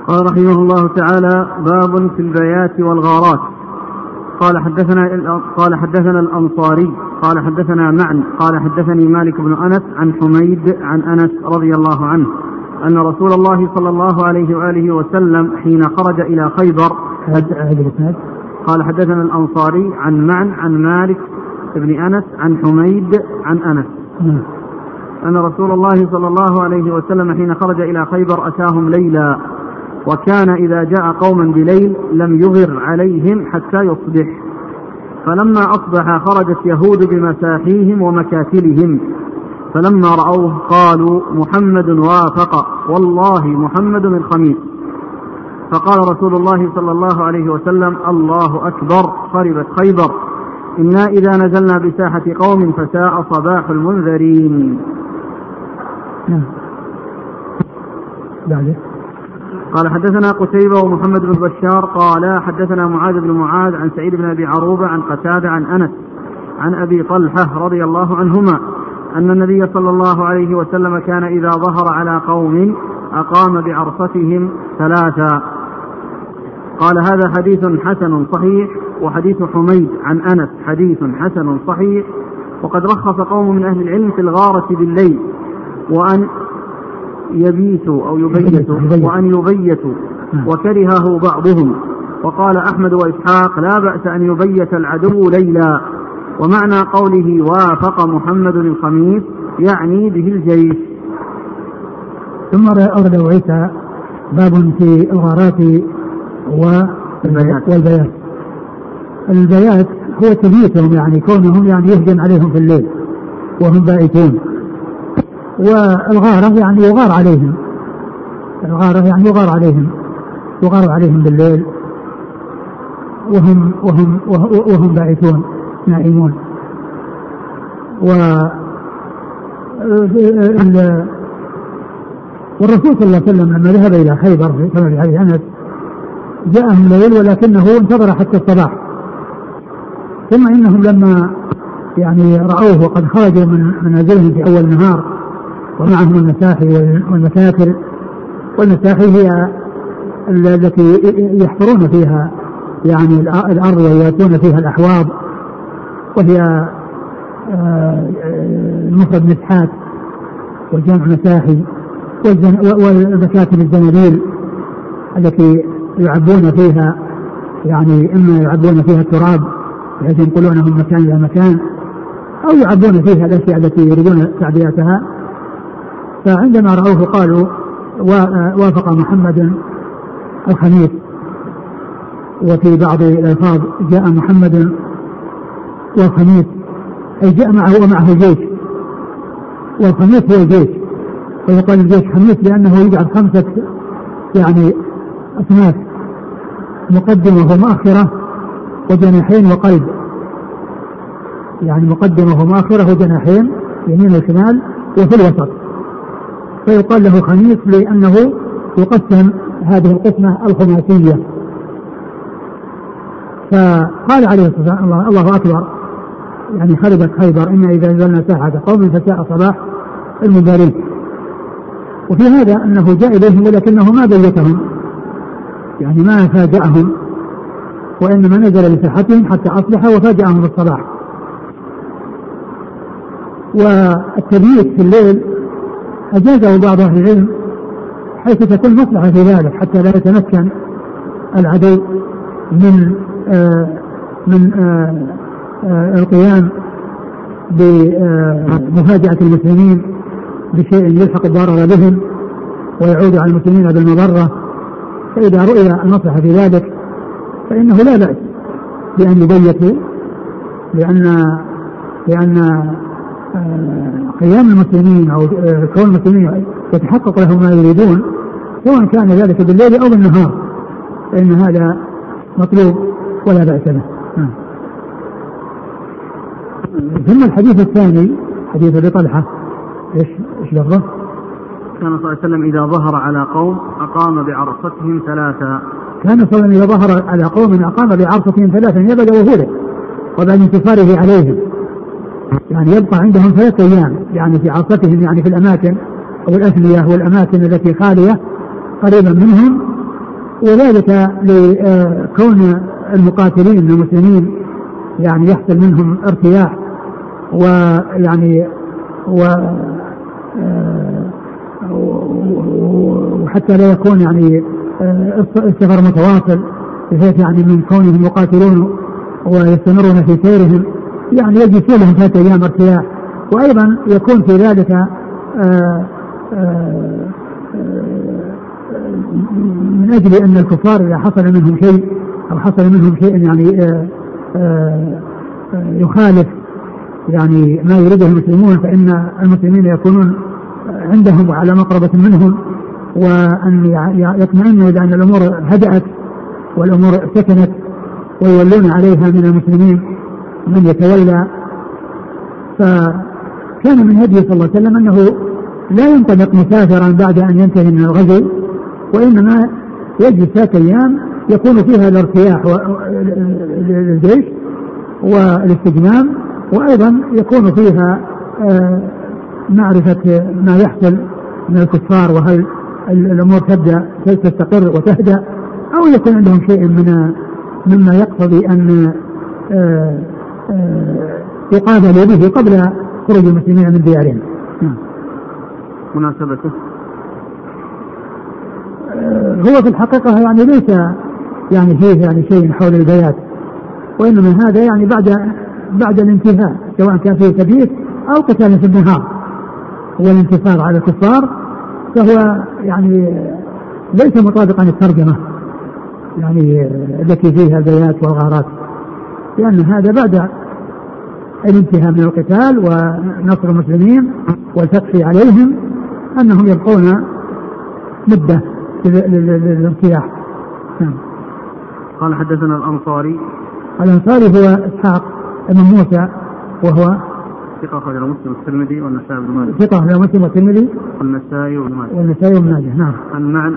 قال رحمه الله تعالى باب في البيات والغارات. قال حدثنا قال حدثنا الأنصاري قال حدثنا معن قال حدثني مالك بن أنس عن حميد عن أنس رضي الله عنه أن رسول الله صلى الله عليه وآله وسلم حين خرج إلى خيبر قال حدثنا الأنصاري عن معن عن مالك بن أنس عن حميد عن أنس. أن رسول الله صلى الله عليه وسلم حين خرج إلى خيبر أتاهم ليلا وكان إذا جاء قوما بليل لم يغر عليهم حتى يصبح. فلما أصبح خرجت يهود بمساحيهم ومكاتلهم فلما رأوه قالوا محمد وافق والله محمد الخميس. فقال رسول الله صلى الله عليه وسلم الله أكبر خربت خيبر. إنا إذا نزلنا بساحة قوم فساء صباح المنذرين. نعم. قال حدثنا قتيبة ومحمد بن بشار قال حدثنا معاذ بن معاذ عن سعيد بن أبي عروبة عن قتادة عن أنس عن أبي طلحة رضي الله عنهما أن النبي صلى الله عليه وسلم كان إذا ظهر على قوم أقام بعرفتهم ثلاثا قال هذا حديث حسن صحيح وحديث حميد عن أنس حديث حسن صحيح وقد رخص قوم من أهل العلم في الغارة بالليل وأن يبيتوا أو يبيتوا وأن يبيتوا نعم. وكرهه بعضهم. وقال أحمد وإسحاق لا بأس أن يبيت العدو ليلا. ومعنى قوله وافق محمد الخميس يعني به الجيش. ثم أورد عيسى باب في الغارات والبيات. والبيات. البيات هو تبييتهم يعني كونهم يعني يهجم عليهم في الليل وهم بائتون والغارة يعني يغار عليهم. الغارة يعني يغار عليهم. يغار عليهم بالليل. وهم وهم وهم باعثون نائمون. و والرسول صلى الله عليه وسلم لما ذهب إلى خيبر كما في حديث أنس جاءهم الليل ولكنه انتظر حتى الصباح. ثم إنهم لما يعني رأوه وقد خرجوا من منازلهم في أول النهار ومعهم المساحي والمساكر والمساحي هي التي يحفرون فيها يعني الأرض ويأتون فيها الأحواض وهي آه، المفرد مسحات وجمع مساحي والمكاتب الزنابيل التي يعبون فيها يعني إما يعبون فيها التراب بحيث ينقلونه من مكان إلى مكان أو يعبون فيها الأشياء التي يريدون تعبئتها. فعندما رأوه قالوا وافق محمد الخميس. وفي بعض الألفاظ جاء محمد والخميس. أي جاء معه ومعه الجيش والخميس هو الجيش ويقال الجيش خميس لأنه يجعل خمسة يعني أصناف. مقدمة ومؤخرة وجناحين وقلب. يعني مقدمة ومؤخرة وجناحين يمين وشمال وفي الوسط. فيقال له خميس لأنه يقسم هذه القسمة الخماسية. فقال عليه الصلاة والسلام الله, الله أكبر. يعني خربت خيبر إنا إذا نزلنا ساحة قوم فساء صباح المنذرين وفي هذا أنه جاء إليهم ولكنه ما بيتهم. يعني ما فاجأهم وإنما نزل لساحتهم حتى أصبح وفاجأهم بالصباح. والتبييت في الليل أجازه بعض أهل العلم حيث تكون مصلحة في ذلك حتى لا يتمكن العدو من آه من آه آه القيام بمفاجأة المسلمين بشيء يلحق الضرر بهم ويعود على المسلمين بالمضرة. فإذا رؤي المصلحة في ذلك فإنه لا بأس بأن يبيتوا لأن لأن قيام المسلمين أو آه، كون المسلمين يتحقق لهم ما يريدون سواء كان ذلك بالليل أو بالنهار فإن هذا مطلوب ولا بأس به نعم. ثم الحديث الثاني حديث أبي طلحة إيش إيش لفظه؟ كان صلى الله عليه وسلم إذا ظهر على قوم أقام بعرصتهم ثلاثا كان صلى الله عليه وسلم إذا ظهر على قوم أقام بعرصتهم ثلاثا يبدأ وهوده وبعد انتصاره عليهم يعني يبقى عندهم ثلاثة أيام يعني في عرصتهم يعني في الأماكن أو الأثنية والأماكن التي خالية قريبا منهم. وذلك لكون المقاتلين المسلمين يعني يحصل منهم ارتياح ويعني و وحتى لا يكون يعني السفر متواصل بحيث يعني من كونهم يقاتلون ويستمرون في سيرهم. يعني يجلسون لهم ثلاثة أيام ارتياح وأيضا يكون في ذلك آآ آآ من أجل أن الكفار إذا حصل منهم شيء أو حصل منهم شيء يعني آآ يخالف يعني ما يريده المسلمون فإن المسلمين يكونون عندهم وعلى مقربة منهم وأن يطمئنوا إلى أن الأمور هدأت والأمور سكنت ويولون عليها من المسلمين. من يتولى. فكان من هديه صلى الله عليه وسلم أنه لا ينطلق مسافرا بعد أن ينتهي من الغزو وإنما يجلس ثلاثة أيام يكون فيها الارتياح للجيش والاستجمام وأيضا يكون فيها آه، معرفة ما يحصل من الكفار وهل الأمور تبدأ تستقر وتهدأ أو يكون عندهم شيء من مما يقتضي أن آه، يقابل به قبل خروج المسلمين من ديارهم. نعم. مناسبته؟ هو في الحقيقة يعني ليس يعني فيه يعني شيء حول البيات وإنما هذا يعني بعد بعد الانتهاء سواء كان فيه تبييت أو قتال في النهار. والانتصار على الكفار فهو يعني ليس مطابقا للترجمة يعني التي فيها البيات والغارات لأن هذا بعد الانتهاء من القتال ونصر المسلمين والفتح عليهم أنهم يبقون مدة للارتياح نعم. قال حدثنا الأنصاري. الأنصاري هو إسحاق بن موسى وهو ثقة أخرج مسلم والترمذي والنسائي بن ماجه. ثقة أخرج مسلم والترمذي والنسائي وابن ماجه. والنسائي وابن ماجه. نعم. عن معن.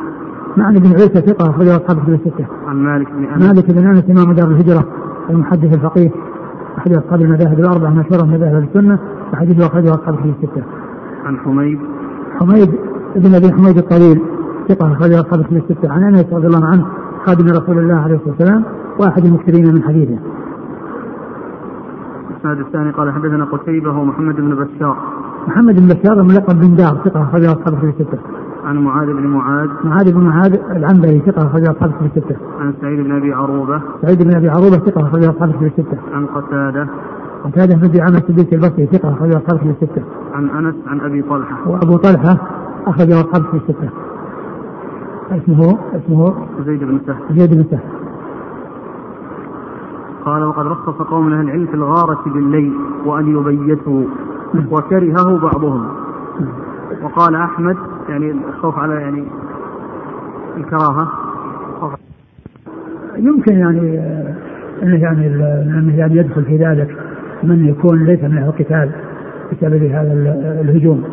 معن بن عيسى ثقة أخرج أصحاب الكتب الستة. عن مالك بن أنس. مالك بن أنس إمام دار الهجرة المحدث الفقيه. أحد أصحاب المذاهب الأربعة مشهورة من مذاهب السنة وحديثه أخرجه أصحاب الكتب الستة. عن حميد. حميد بن أبي حميد الطويل ثقة أخرجه أصحاب الكتب الستة. عن أنس رضي الله عنه خادم رسول الله عليه الصلاة والسلام وأحد المكثرين من حديثه. الاسناد الثاني قال حدثنا قتيبة ومحمد بن بشار. محمد بن بشار ملقب بن دار ثقة أخرج أصحاب في الستة. عن معاذ بن معاذ. معاذ بن معاذ العنبري ثقة أخرج أصحاب في الستة. عن سعيد بن أبي عروبة. سعيد بن أبي عروبة ثقة أخرج أصحاب في الستة. عن قتادة. قتادة بن عامر السديس البصري ثقة أخرج أصحاب في الستة. عن أنس عن أبي طلحة. وأبو طلحة أخرج أصحاب في الستة. اسمه اسمه زيد بن سهل. زيد بن سهل. قال وقد رخص قوم من أهل العلم في الغارة بالليل وأن يبيتوا وكرهه بعضهم. وقال أحمد يعني الخوف على يعني الكراهة. يمكن يعني إنه يعني إنه يعني يدخل في ذلك من يكون ليس من القتال بسبب هذا الهجوم.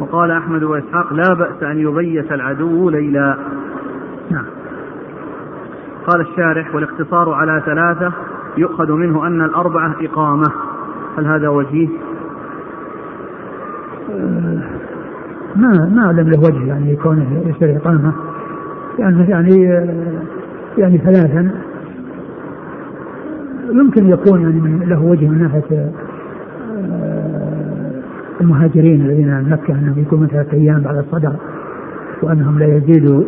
وقال أحمد وإسحاق لا بأس أن يبيت العدو ليلا. نعم. قال الشارح والاقتصار على ثلاثة يؤخذ منه أن الأربعة إقامة. هل هذا وجيه؟ ما ما أعلم له وجه يعني كونه يصير إقامة لأنه يعني يعني ثلاثا. يمكن يكون يعني من له وجه من ناحية آه، المهاجرين الذين من مكة أنهم يكونوا ثلاثة أيام بعد الصدر وأنهم لا يزيدوا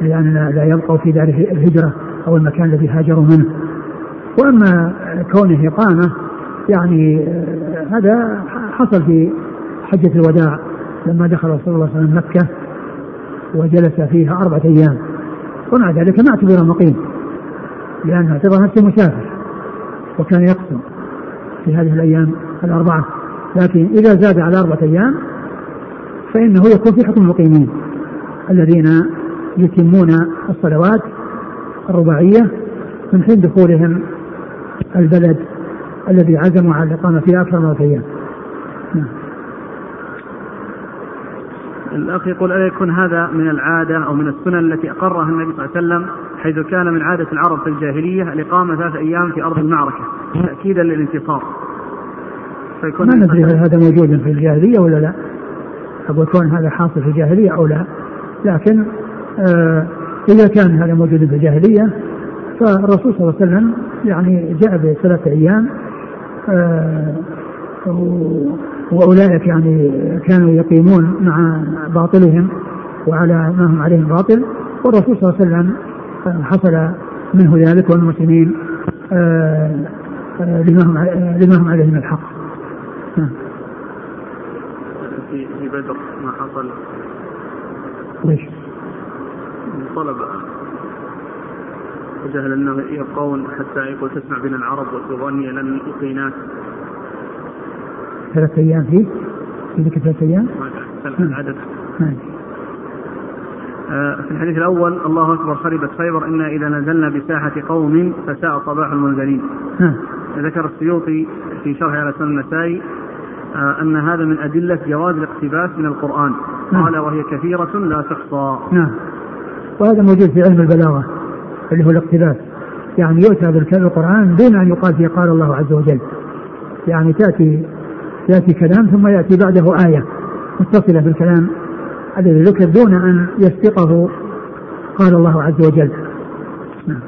لأن لا يبقوا في دار الهجرة أو المكان الذي هاجروا منه. وأما كونه إقامة يعني آه، هذا حصل في حجة الوداع لما دخل صلى الله عليه وسلم مكة وجلس فيها أربعة أيام ومع ذلك ما اعتبر مقيم لأنه اعتبر نفسه مسافر وكان يقصر في هذه الأيام الأربعة لكن إذا زاد على أربعة أيام فإنه يكون في حكم المقيمين الذين يتمون الصلوات الرباعية من حين دخولهم البلد الذي عزموا على الإقامة فيه أكثر من أيام. نعم. الأخ يقول ألا يكون هذا من العادة أو من السنن التي أقرها النبي صلى الله عليه وسلم حيث كان من عادة العرب في الجاهلية الإقامة ثلاث أيام في أرض المعركة تأكيدا للانتصار. فيكون ما ندري هل هذا موجود في الجاهلية ولا لا. أقول كون هذا حاصل في الجاهلية أو لا. لكن آه إذا كان هذا موجود في الجاهلية فالرسول صلى الله عليه وسلم يعني جاء بثلاثة أيام آه وأولئك يعني كانوا يقيمون مع باطلهم وعلى ما هم عليه باطل والرسول صلى الله عليه وسلم حصل منه ذلك والمسلمين آه، آه، لما هم لما هم عليه من الحق. في في بدر ما حصل ليش؟ طلب وجهل أنه يبقون حتى يقول تسمع بنا العرب وتغني لن القينات ثلاث أيام فيه؟ في ذيك ثلاث أيام عدد آه، في الحديث الأول الله أكبر خربت خيبر إنا إذا نزلنا بساحة قوم فساء صباح المنذرين. ذكر السيوطي في شرح على سنن النسائي آه، أن هذا من أدلة جواز الاقتباس من القرآن. قال وهي كثيرة لا تحصى. نعم. وهذا موجود في علم البلاغة اللي هو الاقتباس. يعني يؤتى بالقرآن دون أن يقال فيه قال الله عز وجل. يعني تأتي يأتي كلام ثم يأتي بعده آية متصلة بالكلام الذي ذكر دون أن يسبقه قال الله عز وجل نعم.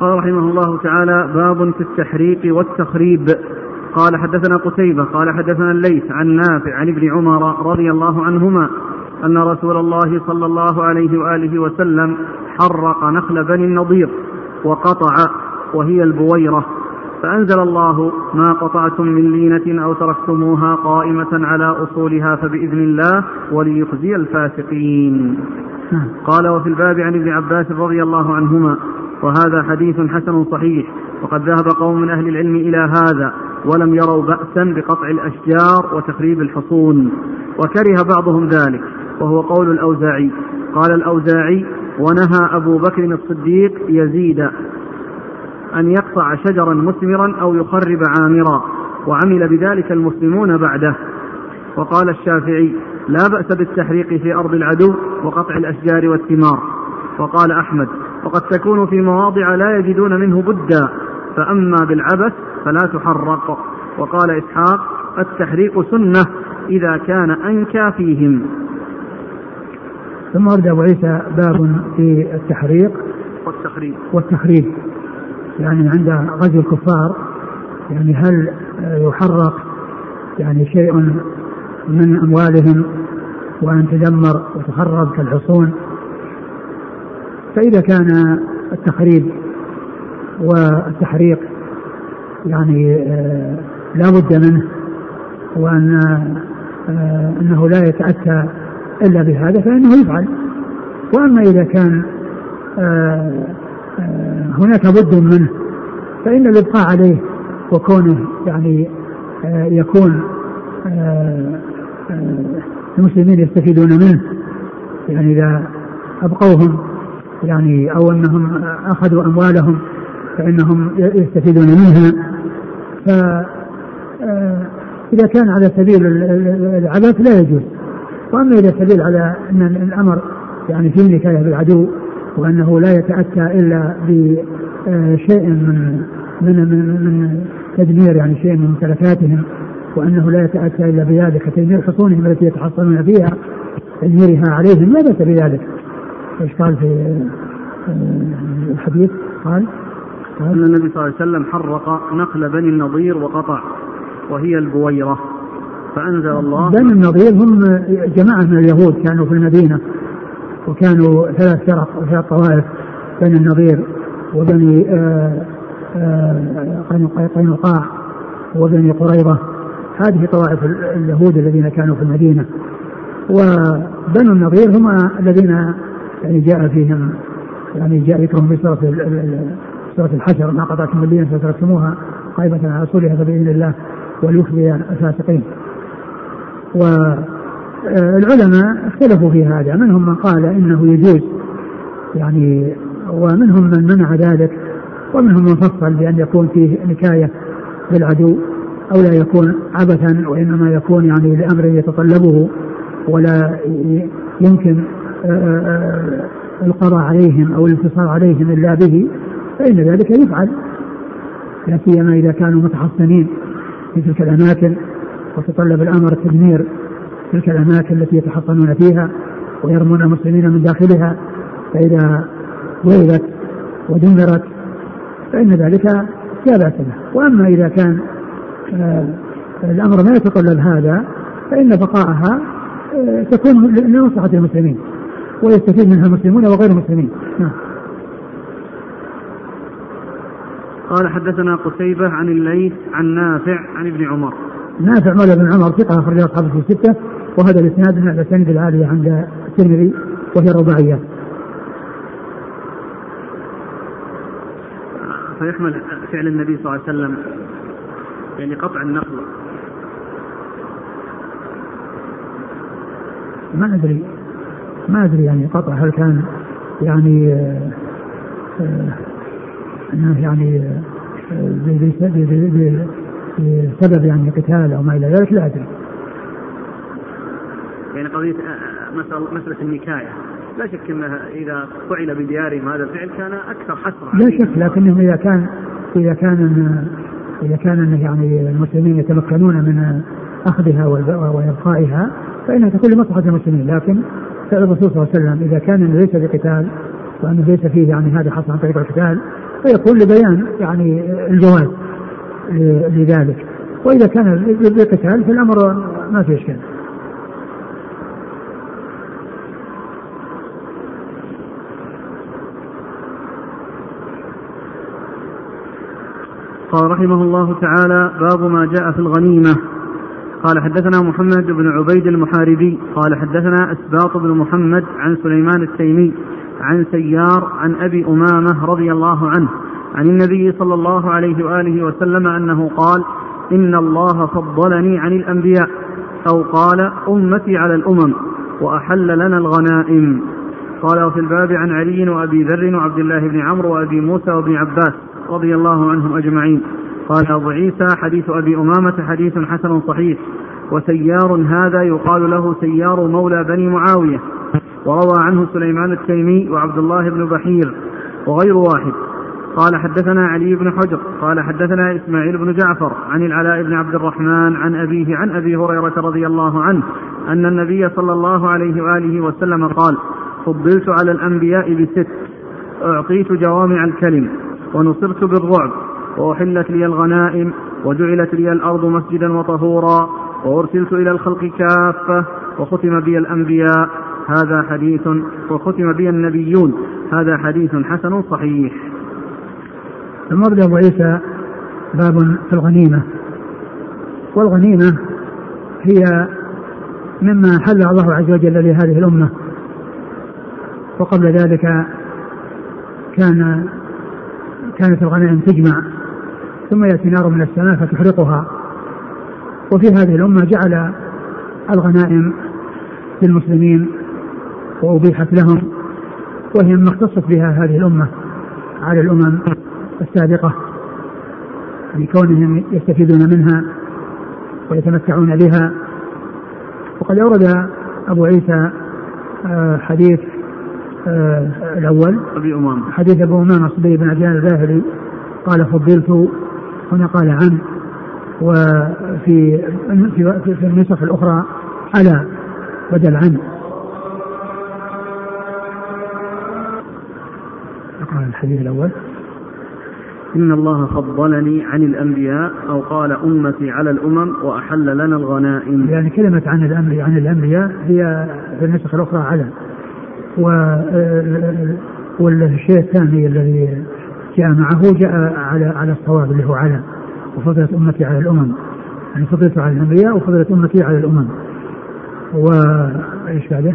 قال رحمه الله تعالى باب في التحريق والتخريب قال حدثنا قتيبة قال حدثنا الليث عن نافع عن ابن عمر رضي الله عنهما أن رسول الله صلى الله عليه وآله وسلم حرق نخل بني النضير وقطع وهي البويرة. فأنزل الله ما قطعتم من لينة أو تركتموها قائمة على أصولها فبإذن الله وليخزي الفاسقين. قال وفي الباب عن ابن عباس رضي الله عنهما وهذا حديث حسن صحيح وقد ذهب قوم من أهل العلم إلى هذا ولم يروا بأسا بقطع الأشجار وتخريب الحصون. وكره بعضهم ذلك وهو قول الأوزاعي. قال الأوزاعي ونهى أبو بكر الصديق يزيد أن يقطع شجرا مثمرا أو يخرب عامرا وعمل بذلك المسلمون بعده. وقال الشافعي لا بأس بالتحريق في أرض العدو وقطع الأشجار والثمار. وقال أحمد وقد تكون في مواضع لا يجدون منه بدا فأما بالعبث فلا تحرق. وقال إسحاق التحريق سنة إذا كان أنكى فيهم. ثم ورد أبو عيسى باب في التحريق والتخريب والتخريب يعني عند غزو الكفار يعني هل يحرق يعني شيء من أموالهم وأن تدمر وتخرب كالحصون؟ فإذا كان التخريب والتحريق يعني آه، لا بد منه وأن آه، أنه لا يتأتى إلا بهذا فإنه يفعل. وأما إذا كان آه، آه، هناك بد منه فإن الإبقاء عليه وكونه يعني آه، يكون المسلمين يستفيدون منه يعني إذا أبقوهم يعني أو أنهم أخذوا أموالهم فإنهم يستفيدون منها. فإذا كان على سبيل العبث لا يجوز. وأما إذا سبيل على أن الأمر يعني في نكاية بالعدو وأنه لا يتأتى إلا بشيء من من من, من تدمير يعني شيء من ممتلكاتهم وأنه لا يتأتى إلا بذلك تدمير حصونهم التي يتحصنون فيها تدميرها عليهم لا بأس بذلك. إيش قال في آه، الحديث؟ قال أن النبي صلى الله عليه وسلم حرق نخل بني النضير وقطع وهي البويرة. فأنزل الله. بني النضير هم جماعة من اليهود كانوا في المدينة وكانوا ثلاث فرق وثلاث طوائف بني النضير وبني آه، آه، قينقاع وبني قريظة. هذه طوائف اليهود الذين كانوا في المدينة. وبنو النضير هم الذين يعني جاء فيهم يعني جاء ذكرهم في سورة سورة الحشر ما قطعتم الليل فتركتموها قائمة على رسولها فبإذن الله وليخزي الفاسقين. والعلماء اختلفوا في هذا. منهم من قال إنه يجوز يعني ومنهم من منع ذلك ومنهم من فصل بأن يكون فيه نكاية بالعدو أو لا يكون عبثا وإنما يكون يعني لأمر يتطلبه ولا يمكن آه، آه، القضاء عليهم أو الانتصار عليهم إلا به فإن ذلك يفعل. لا سيما إذا كانوا متحصنين في تلك الأماكن. وتطلب الأمر تدمير تلك الأماكن التي يتحصنون فيها ويرمون المسلمين من داخلها فإذا ويلت ودمرت فإن ذلك لا بأس به. وأما إذا كان آه، الأمر ما يتطلب هذا فإن بقاءها آه، تكون لمصلحة المسلمين ويستفيد منها المسلمون وغير المسلمين. نعم. قال حدثنا قتيبة عن الليث عن نافع عن ابن عمر. نافع مولى بن عمر ثقة أخرج أصحابه في الستة وهذا الإسناد من الأسانيد العالية عند الترمذي وهي رباعية. فيحمل فعل النبي صلى الله عليه وسلم يعني قطع النخل ما أدري ما أدري يعني قطع هل كان يعني آه، آه، أنه يعني آه، بسبب يعني قتال أو ما إلى ذلك لا أدري. يعني قضية مسألة, مسألة النكاية. لا شك أنها إذا فعل بديارهم هذا الفعل كان أكثر حسرة. لا شك لكنه إذا كان إذا كان إذا كان يعني المسلمين يتمكنون من أخذها وإبقائها فإنها تكون لمصلحة المسلمين. لكن فعل الرسول صلى الله عليه وسلم إذا كان ليس بقتال وأنه ليس فيه يعني هذا حصل عن طريق القتال فيكون لبيان يعني الجواز. لذلك. وإذا كان بقتال فالأمر ما في إشكال. قال رحمه الله تعالى باب ما جاء في الغنيمة. قال حدثنا محمد بن عبيد المحاربي. قال حدثنا أسباط بن محمد عن سليمان التيمي عن سيار عن أبي أمامة رضي الله عنه. عن النبي صلى الله عليه وآله وسلم أنه قال إن الله فضلني عن الأنبياء أو قال أمتي على الأمم وأحل لنا الغنائم. قال في الباب عن علي وأبي ذر وعبد الله بن عمرو وأبي موسى وابن عباس رضي الله عنهم أجمعين. قال أبو عيسى حديث أبي أمامة حديث حسن صحيح وسيار هذا يقال له سيار مولى بني معاوية وروى عنه سليمان التيمي وعبد الله بن بحير وغير واحد. قال حدثنا علي بن حجر قال حدثنا إسماعيل بن جعفر عن العلاء بن عبد الرحمن عن أبيه عن أبي هريرة رضي الله عنه أن النبي صلى الله عليه وآله وسلم قال فضلت على الأنبياء بست أعطيت جوامع الكلم ونصرت بالرعب وأحلت لي الغنائم وجعلت لي الأرض مسجدا وطهورا وأرسلت إلى الخلق كافة وختم بي الأنبياء هذا حديث وختم بي النبيون هذا حديث حسن صحيح. ثم أبو عيسى باب في الغنيمة. والغنيمة هي مما حل الله عز وجل لهذه الأمة. وقبل ذلك كان كانت الغنائم تجمع ثم يأتي نار من السماء فتحرقها. وفي هذه الأمة جعل الغنائم للمسلمين وأبيحت لهم وهي مما اختصت بها هذه الأمة على الأمم. السابقة لكونهم يستفيدون منها ويتمتعون بها. وقد أورد أبو عيسى آه، حديث آه الأول. أبي أمامة. حديث أبو أمامة صبي بن عجلان الباهلي. قال فضلت. هنا قال عن. وفي في, في النسخ الأخرى على بدل عن. الحديث الأول. إن الله فضلني عن الأنبياء أو قال أمتي على الأمم وأحل لنا الغنائم. يعني كلمة عن الأنبياء عن الأنبياء هي في النسخ الأخرى على و والشيء الثاني الذي جاء معه جاء على على الصواب اللي هو على وفضلت أمتي على الأمم. يعني فضلت على الأنبياء وفضلت أمتي على الأمم. وإيش بعده؟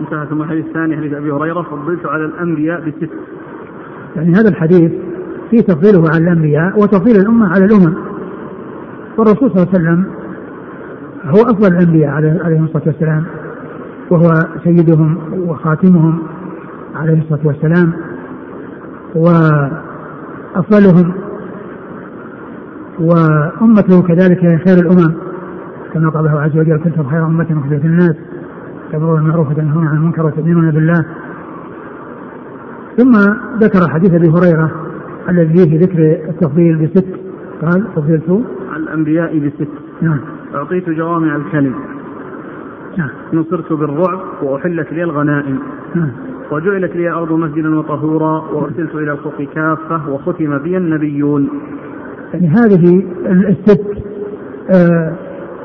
انتهى ثم الحديث الثاني حديث أبي هريرة فضلت على الأنبياء بست. يعني هذا الحديث فيه تفضيله على الأنبياء وتفضيل الأمة على الأمم. والرسول صلى الله عليه وسلم هو أفضل الأنبياء عليه الصلاة والسلام وهو سيدهم وخاتمهم عليه الصلاة والسلام وأفضلهم وأمته كذلك هي خير الأمم كما قال الله عز وجل كنتم خير أمة أخرجت الناس تأمرون بالمعروف وتنهون عن المنكر وتؤمنون بالله. ثم ذكر حديث أبي هريرة الذي فيه ذكر التفضيل بست. قال فضلت على الأنبياء بست. نعم. أعطيت جوامع الكلم نعم. نصرت بالرعب وأحلت لي الغنائم. نعم. وجعلت لي الأرض مسجدا وطهورا وأرسلت إلى الخلق كافة وختم بي النبيون. يعني هذه الست آه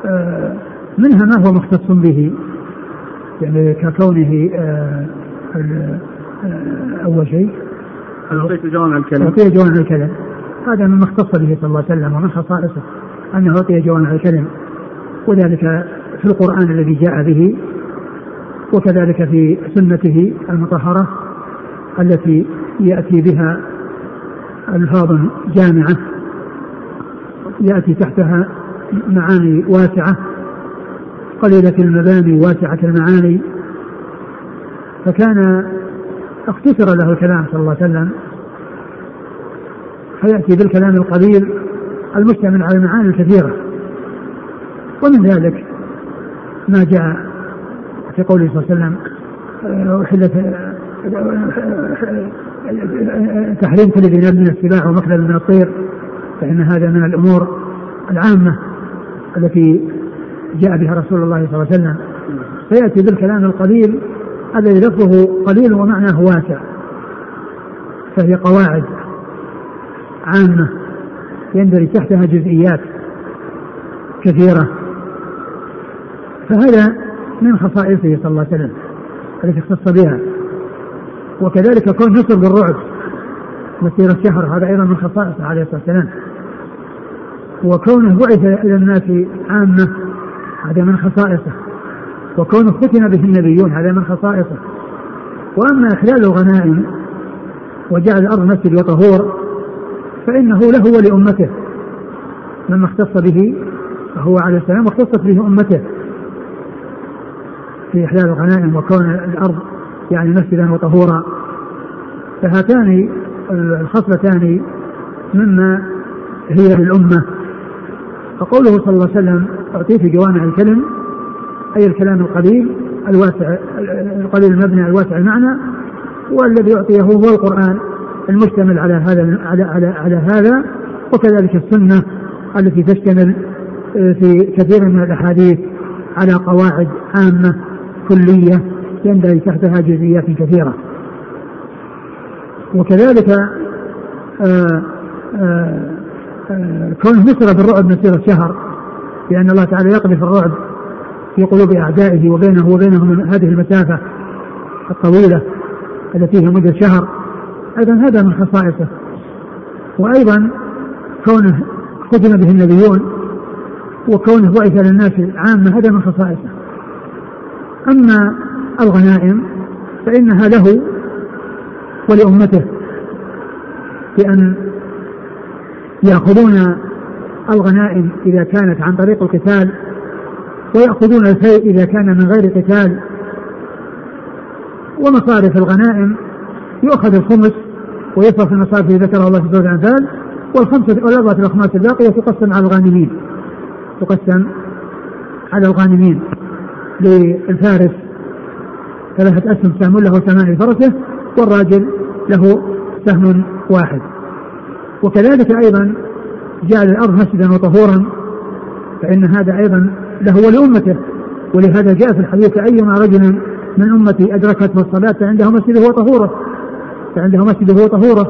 آه منها ما هو مختص به؟ يعني ككونه آه أول شيء. أعطيت جوامع الكلم أعطي جوامع الكلم هذا من اختص به صلى الله عليه وسلم ومن خصائصه أنه أعطي جوامع الكلم وذلك في القرآن الذي جاء به وكذلك في سنته المطهرة التي يأتي بها ألفاظ جامعة يأتي تحتها معاني واسعة قليلة المباني واسعة المعاني. فكان اختصر له الكلام صلى الله عليه وسلم. فيأتي بالكلام القليل المشتمل على المعاني الكثيرة. ومن ذلك ما جاء في قوله صلى الله عليه وسلم أحلت تحريم كل ذي من السباع ومخلب من الطير فإن هذا من الأمور العامة التي جاء بها رسول الله صلى الله عليه وسلم. فيأتي بالكلام القليل الذي لفظه قليل ومعناه واسع فهي قواعد عامة يندرج تحتها جزئيات كثيرة. فهذا من خصائصه صلى الله عليه وسلم التي اختص بها. وكذلك كون نصر بالرعب مسيرة شهر هذا أيضا من خصائصه عليه الصلاة والسلام. وكونه بعث إلى الناس عامة هذا من خصائصه. وكونه ختم به النبيون هذا من خصائصه. وأما احلال الغنائم وجعل الأرض مسجد وطهور فإنه له ولأمته. مما اختص به هو عليه السلام واختصت به أمته في احلال الغنائم وكون الأرض يعني مسجدا وطهورا. فهاتان الخصلتان مما هي للأمة. فقوله صلى الله عليه وسلم أعطيت جوامع الكلم أي الكلام القليل الواسع القليل المبني الواسع المعنى والذي يعطيه هو القرآن المشتمل على هذا على على على هذا وكذلك السنة التي تشتمل آه، في كثير من الأحاديث على قواعد عامة كلية يندرج تحتها جزئيات كثيرة. وكذلك آه، آه، كونه نصر بالرعب مسيرة شهر لأن الله تعالى يقذف الرعب في قلوب أعدائه وبينه وبينهم هذه المسافة الطويلة التي هي مدة شهر. أيضا هذا من خصائصه. وأيضا كونه ختم به النبيون وكونه بعث للناس عامة هذا من خصائصه. أما الغنائم فإنها له ولأمته بأن يأخذون الغنائم إذا كانت عن طريق القتال ويأخذون الفيء إذا كان من غير قتال. ومصارف الغنائم يؤخذ الخمس ويصرف المصارف التي ذكرها الله في سورة الأنفال والخمسة والأربعة الأخماس الباقية تقسم على الغانمين. تقسم على الغانمين للفارس ثلاثة أسهم سهم له سهمان لفرسه والراجل له سهم واحد. وكذلك أيضا جعل الأرض مسجدا وطهورا فإن هذا أيضا له ولأمته. ولهذا جاء في الحديث أيما رجل من أمتي أدركته الصلاة فعنده مسجده وطهوره. فعنده مسجده وطهوره.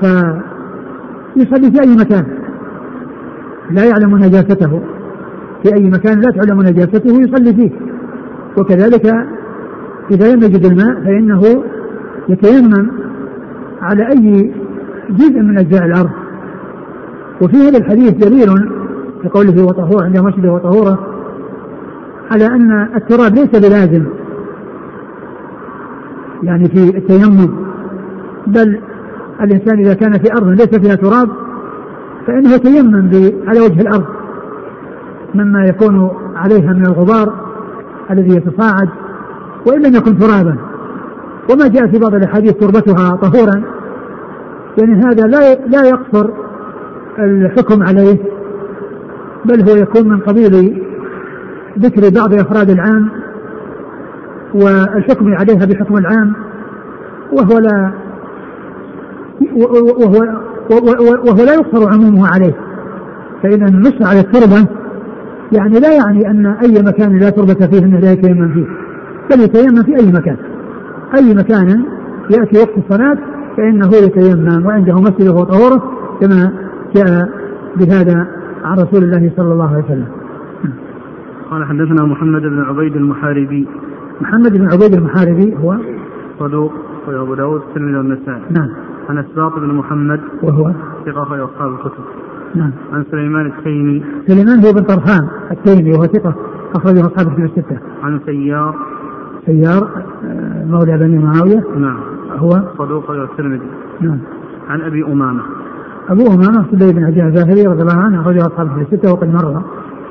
فيصلي في أي مكان. لا يعلم نجاسته. في أي مكان لا تعلم نجاسته يصلي فيه. وكذلك إذا لم يجد الماء فإنه يتيمم على أي جزء من أجزاء الأرض. وفي هذا الحديث دليل في قوله وطهور عند مسجد وطهورة على أن التراب ليس بلازم. يعني في التيمم بل الإنسان إذا كان في أرض ليس فيها تراب فإنه يتيمم على وجه الأرض مما يكون عليها من الغبار الذي يتصاعد وإن لم يكن ترابا. وما جاء في بعض الأحاديث تربتها طهورا يعني هذا لا لا يقصر الحكم عليه. بل هو يكون من قبيل ذكر بعض أفراد العام والحكم عليها بحكم العام وهو لا وهو وهو لا يقصر عمومه عليه. فإن النص على التربة يعني لا يعني أن أي مكان لا تربة فيه أنه لا يتيمم فيه بل يتيمم في أي مكان. أي مكان يأتي وقت الصلاة فإنه يتيمم وعنده مسجده وطهورة كما جاء بهذا عن رسول الله صلى الله عليه وسلم. قال حدثنا محمد بن عبيد المحاربي. محمد بن عبيد المحاربي هو صدوق وابو داود الترمذي والنسائي. نعم. عن إسباط بن محمد وهو ثقة في أصحاب الكتب. نعم. عن سليمان التيمي. سليمان هو بن طرخان التيمي وهو ثقة أخرجه أصحاب الكتب الستة. عن سيار. سيار آه، مولى بني معاوية. نعم. هو صدوق الترمذي. نعم. عن أبي أمامة. أبو أمامة سليم بن عجاه الباهلي رضي الله عنه أخرجه أصحاب الكتب الستة وقد مر.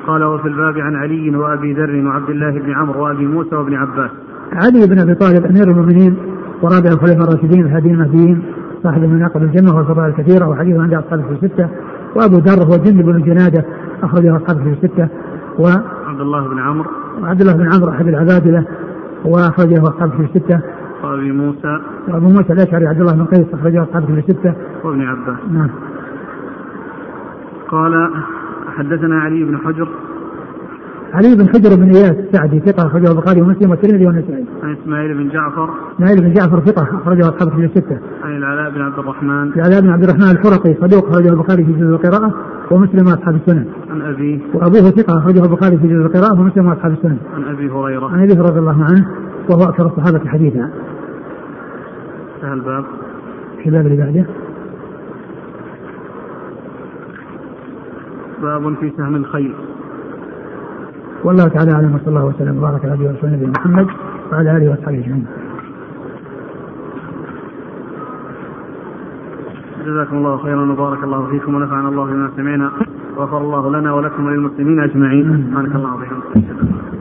قال وفي الباب عن علي وأبي ذر وعبد الله بن عمرو وأبي موسى وابن عباس. علي بن أبي طالب أمير المؤمنين ورابع الخلفاء الراشدين الهاديين المهديين صاحب المناقب الجنة والفضائل الكثيرة وحديثه عند أصحاب في الستة. وأبو ذر هو جند بن جنادة أخرجه أصحاب في الستة. و عبد الله بن عمرو. وعبد الله بن عمرو أحد العبادلة وأخرجه أصحاب في الستة. وأبي موسى وأبو موسى الأشعري عبد الله بن قيس أخرجه أصحاب في الستة وابن عباس نعم قال حدثنا علي بن حجر علي بن حجر بن إياس السعدي ثقة أخرجه البخاري ومسلم والترمذي والنسائي. عن إسماعيل بن جعفر. إسماعيل بن جعفر ثقة أخرجه أصحاب في الستة. عن العلاء بن عبد الرحمن. العلاء بن عبد الرحمن الحرقي صدوق أخرجه البخاري في جزء القراءة ومسلم واصحاب السنن. عن ابيه. وأبوه ثقة أخرجه البخاري في جزء القراءة ومسلم واصحاب السنن. عن أبي هريرة. عن أبي رضي الله عنه وهو أكثر الصحابة حديثا. انتهى الباب. في الباب اللي بعده. باب في سهم الخيل والله تعالى أعلم وصلى الله وسلم وبارك على نبينا محمد وعلى آله وأصحابه أجمعين. جزاكم الله خيرا وبارك الله فيكم ونفعنا الله بما سمعنا وغفر الله لنا ولكم وللمسلمين أجمعين سبحانك اللهم وبحمدك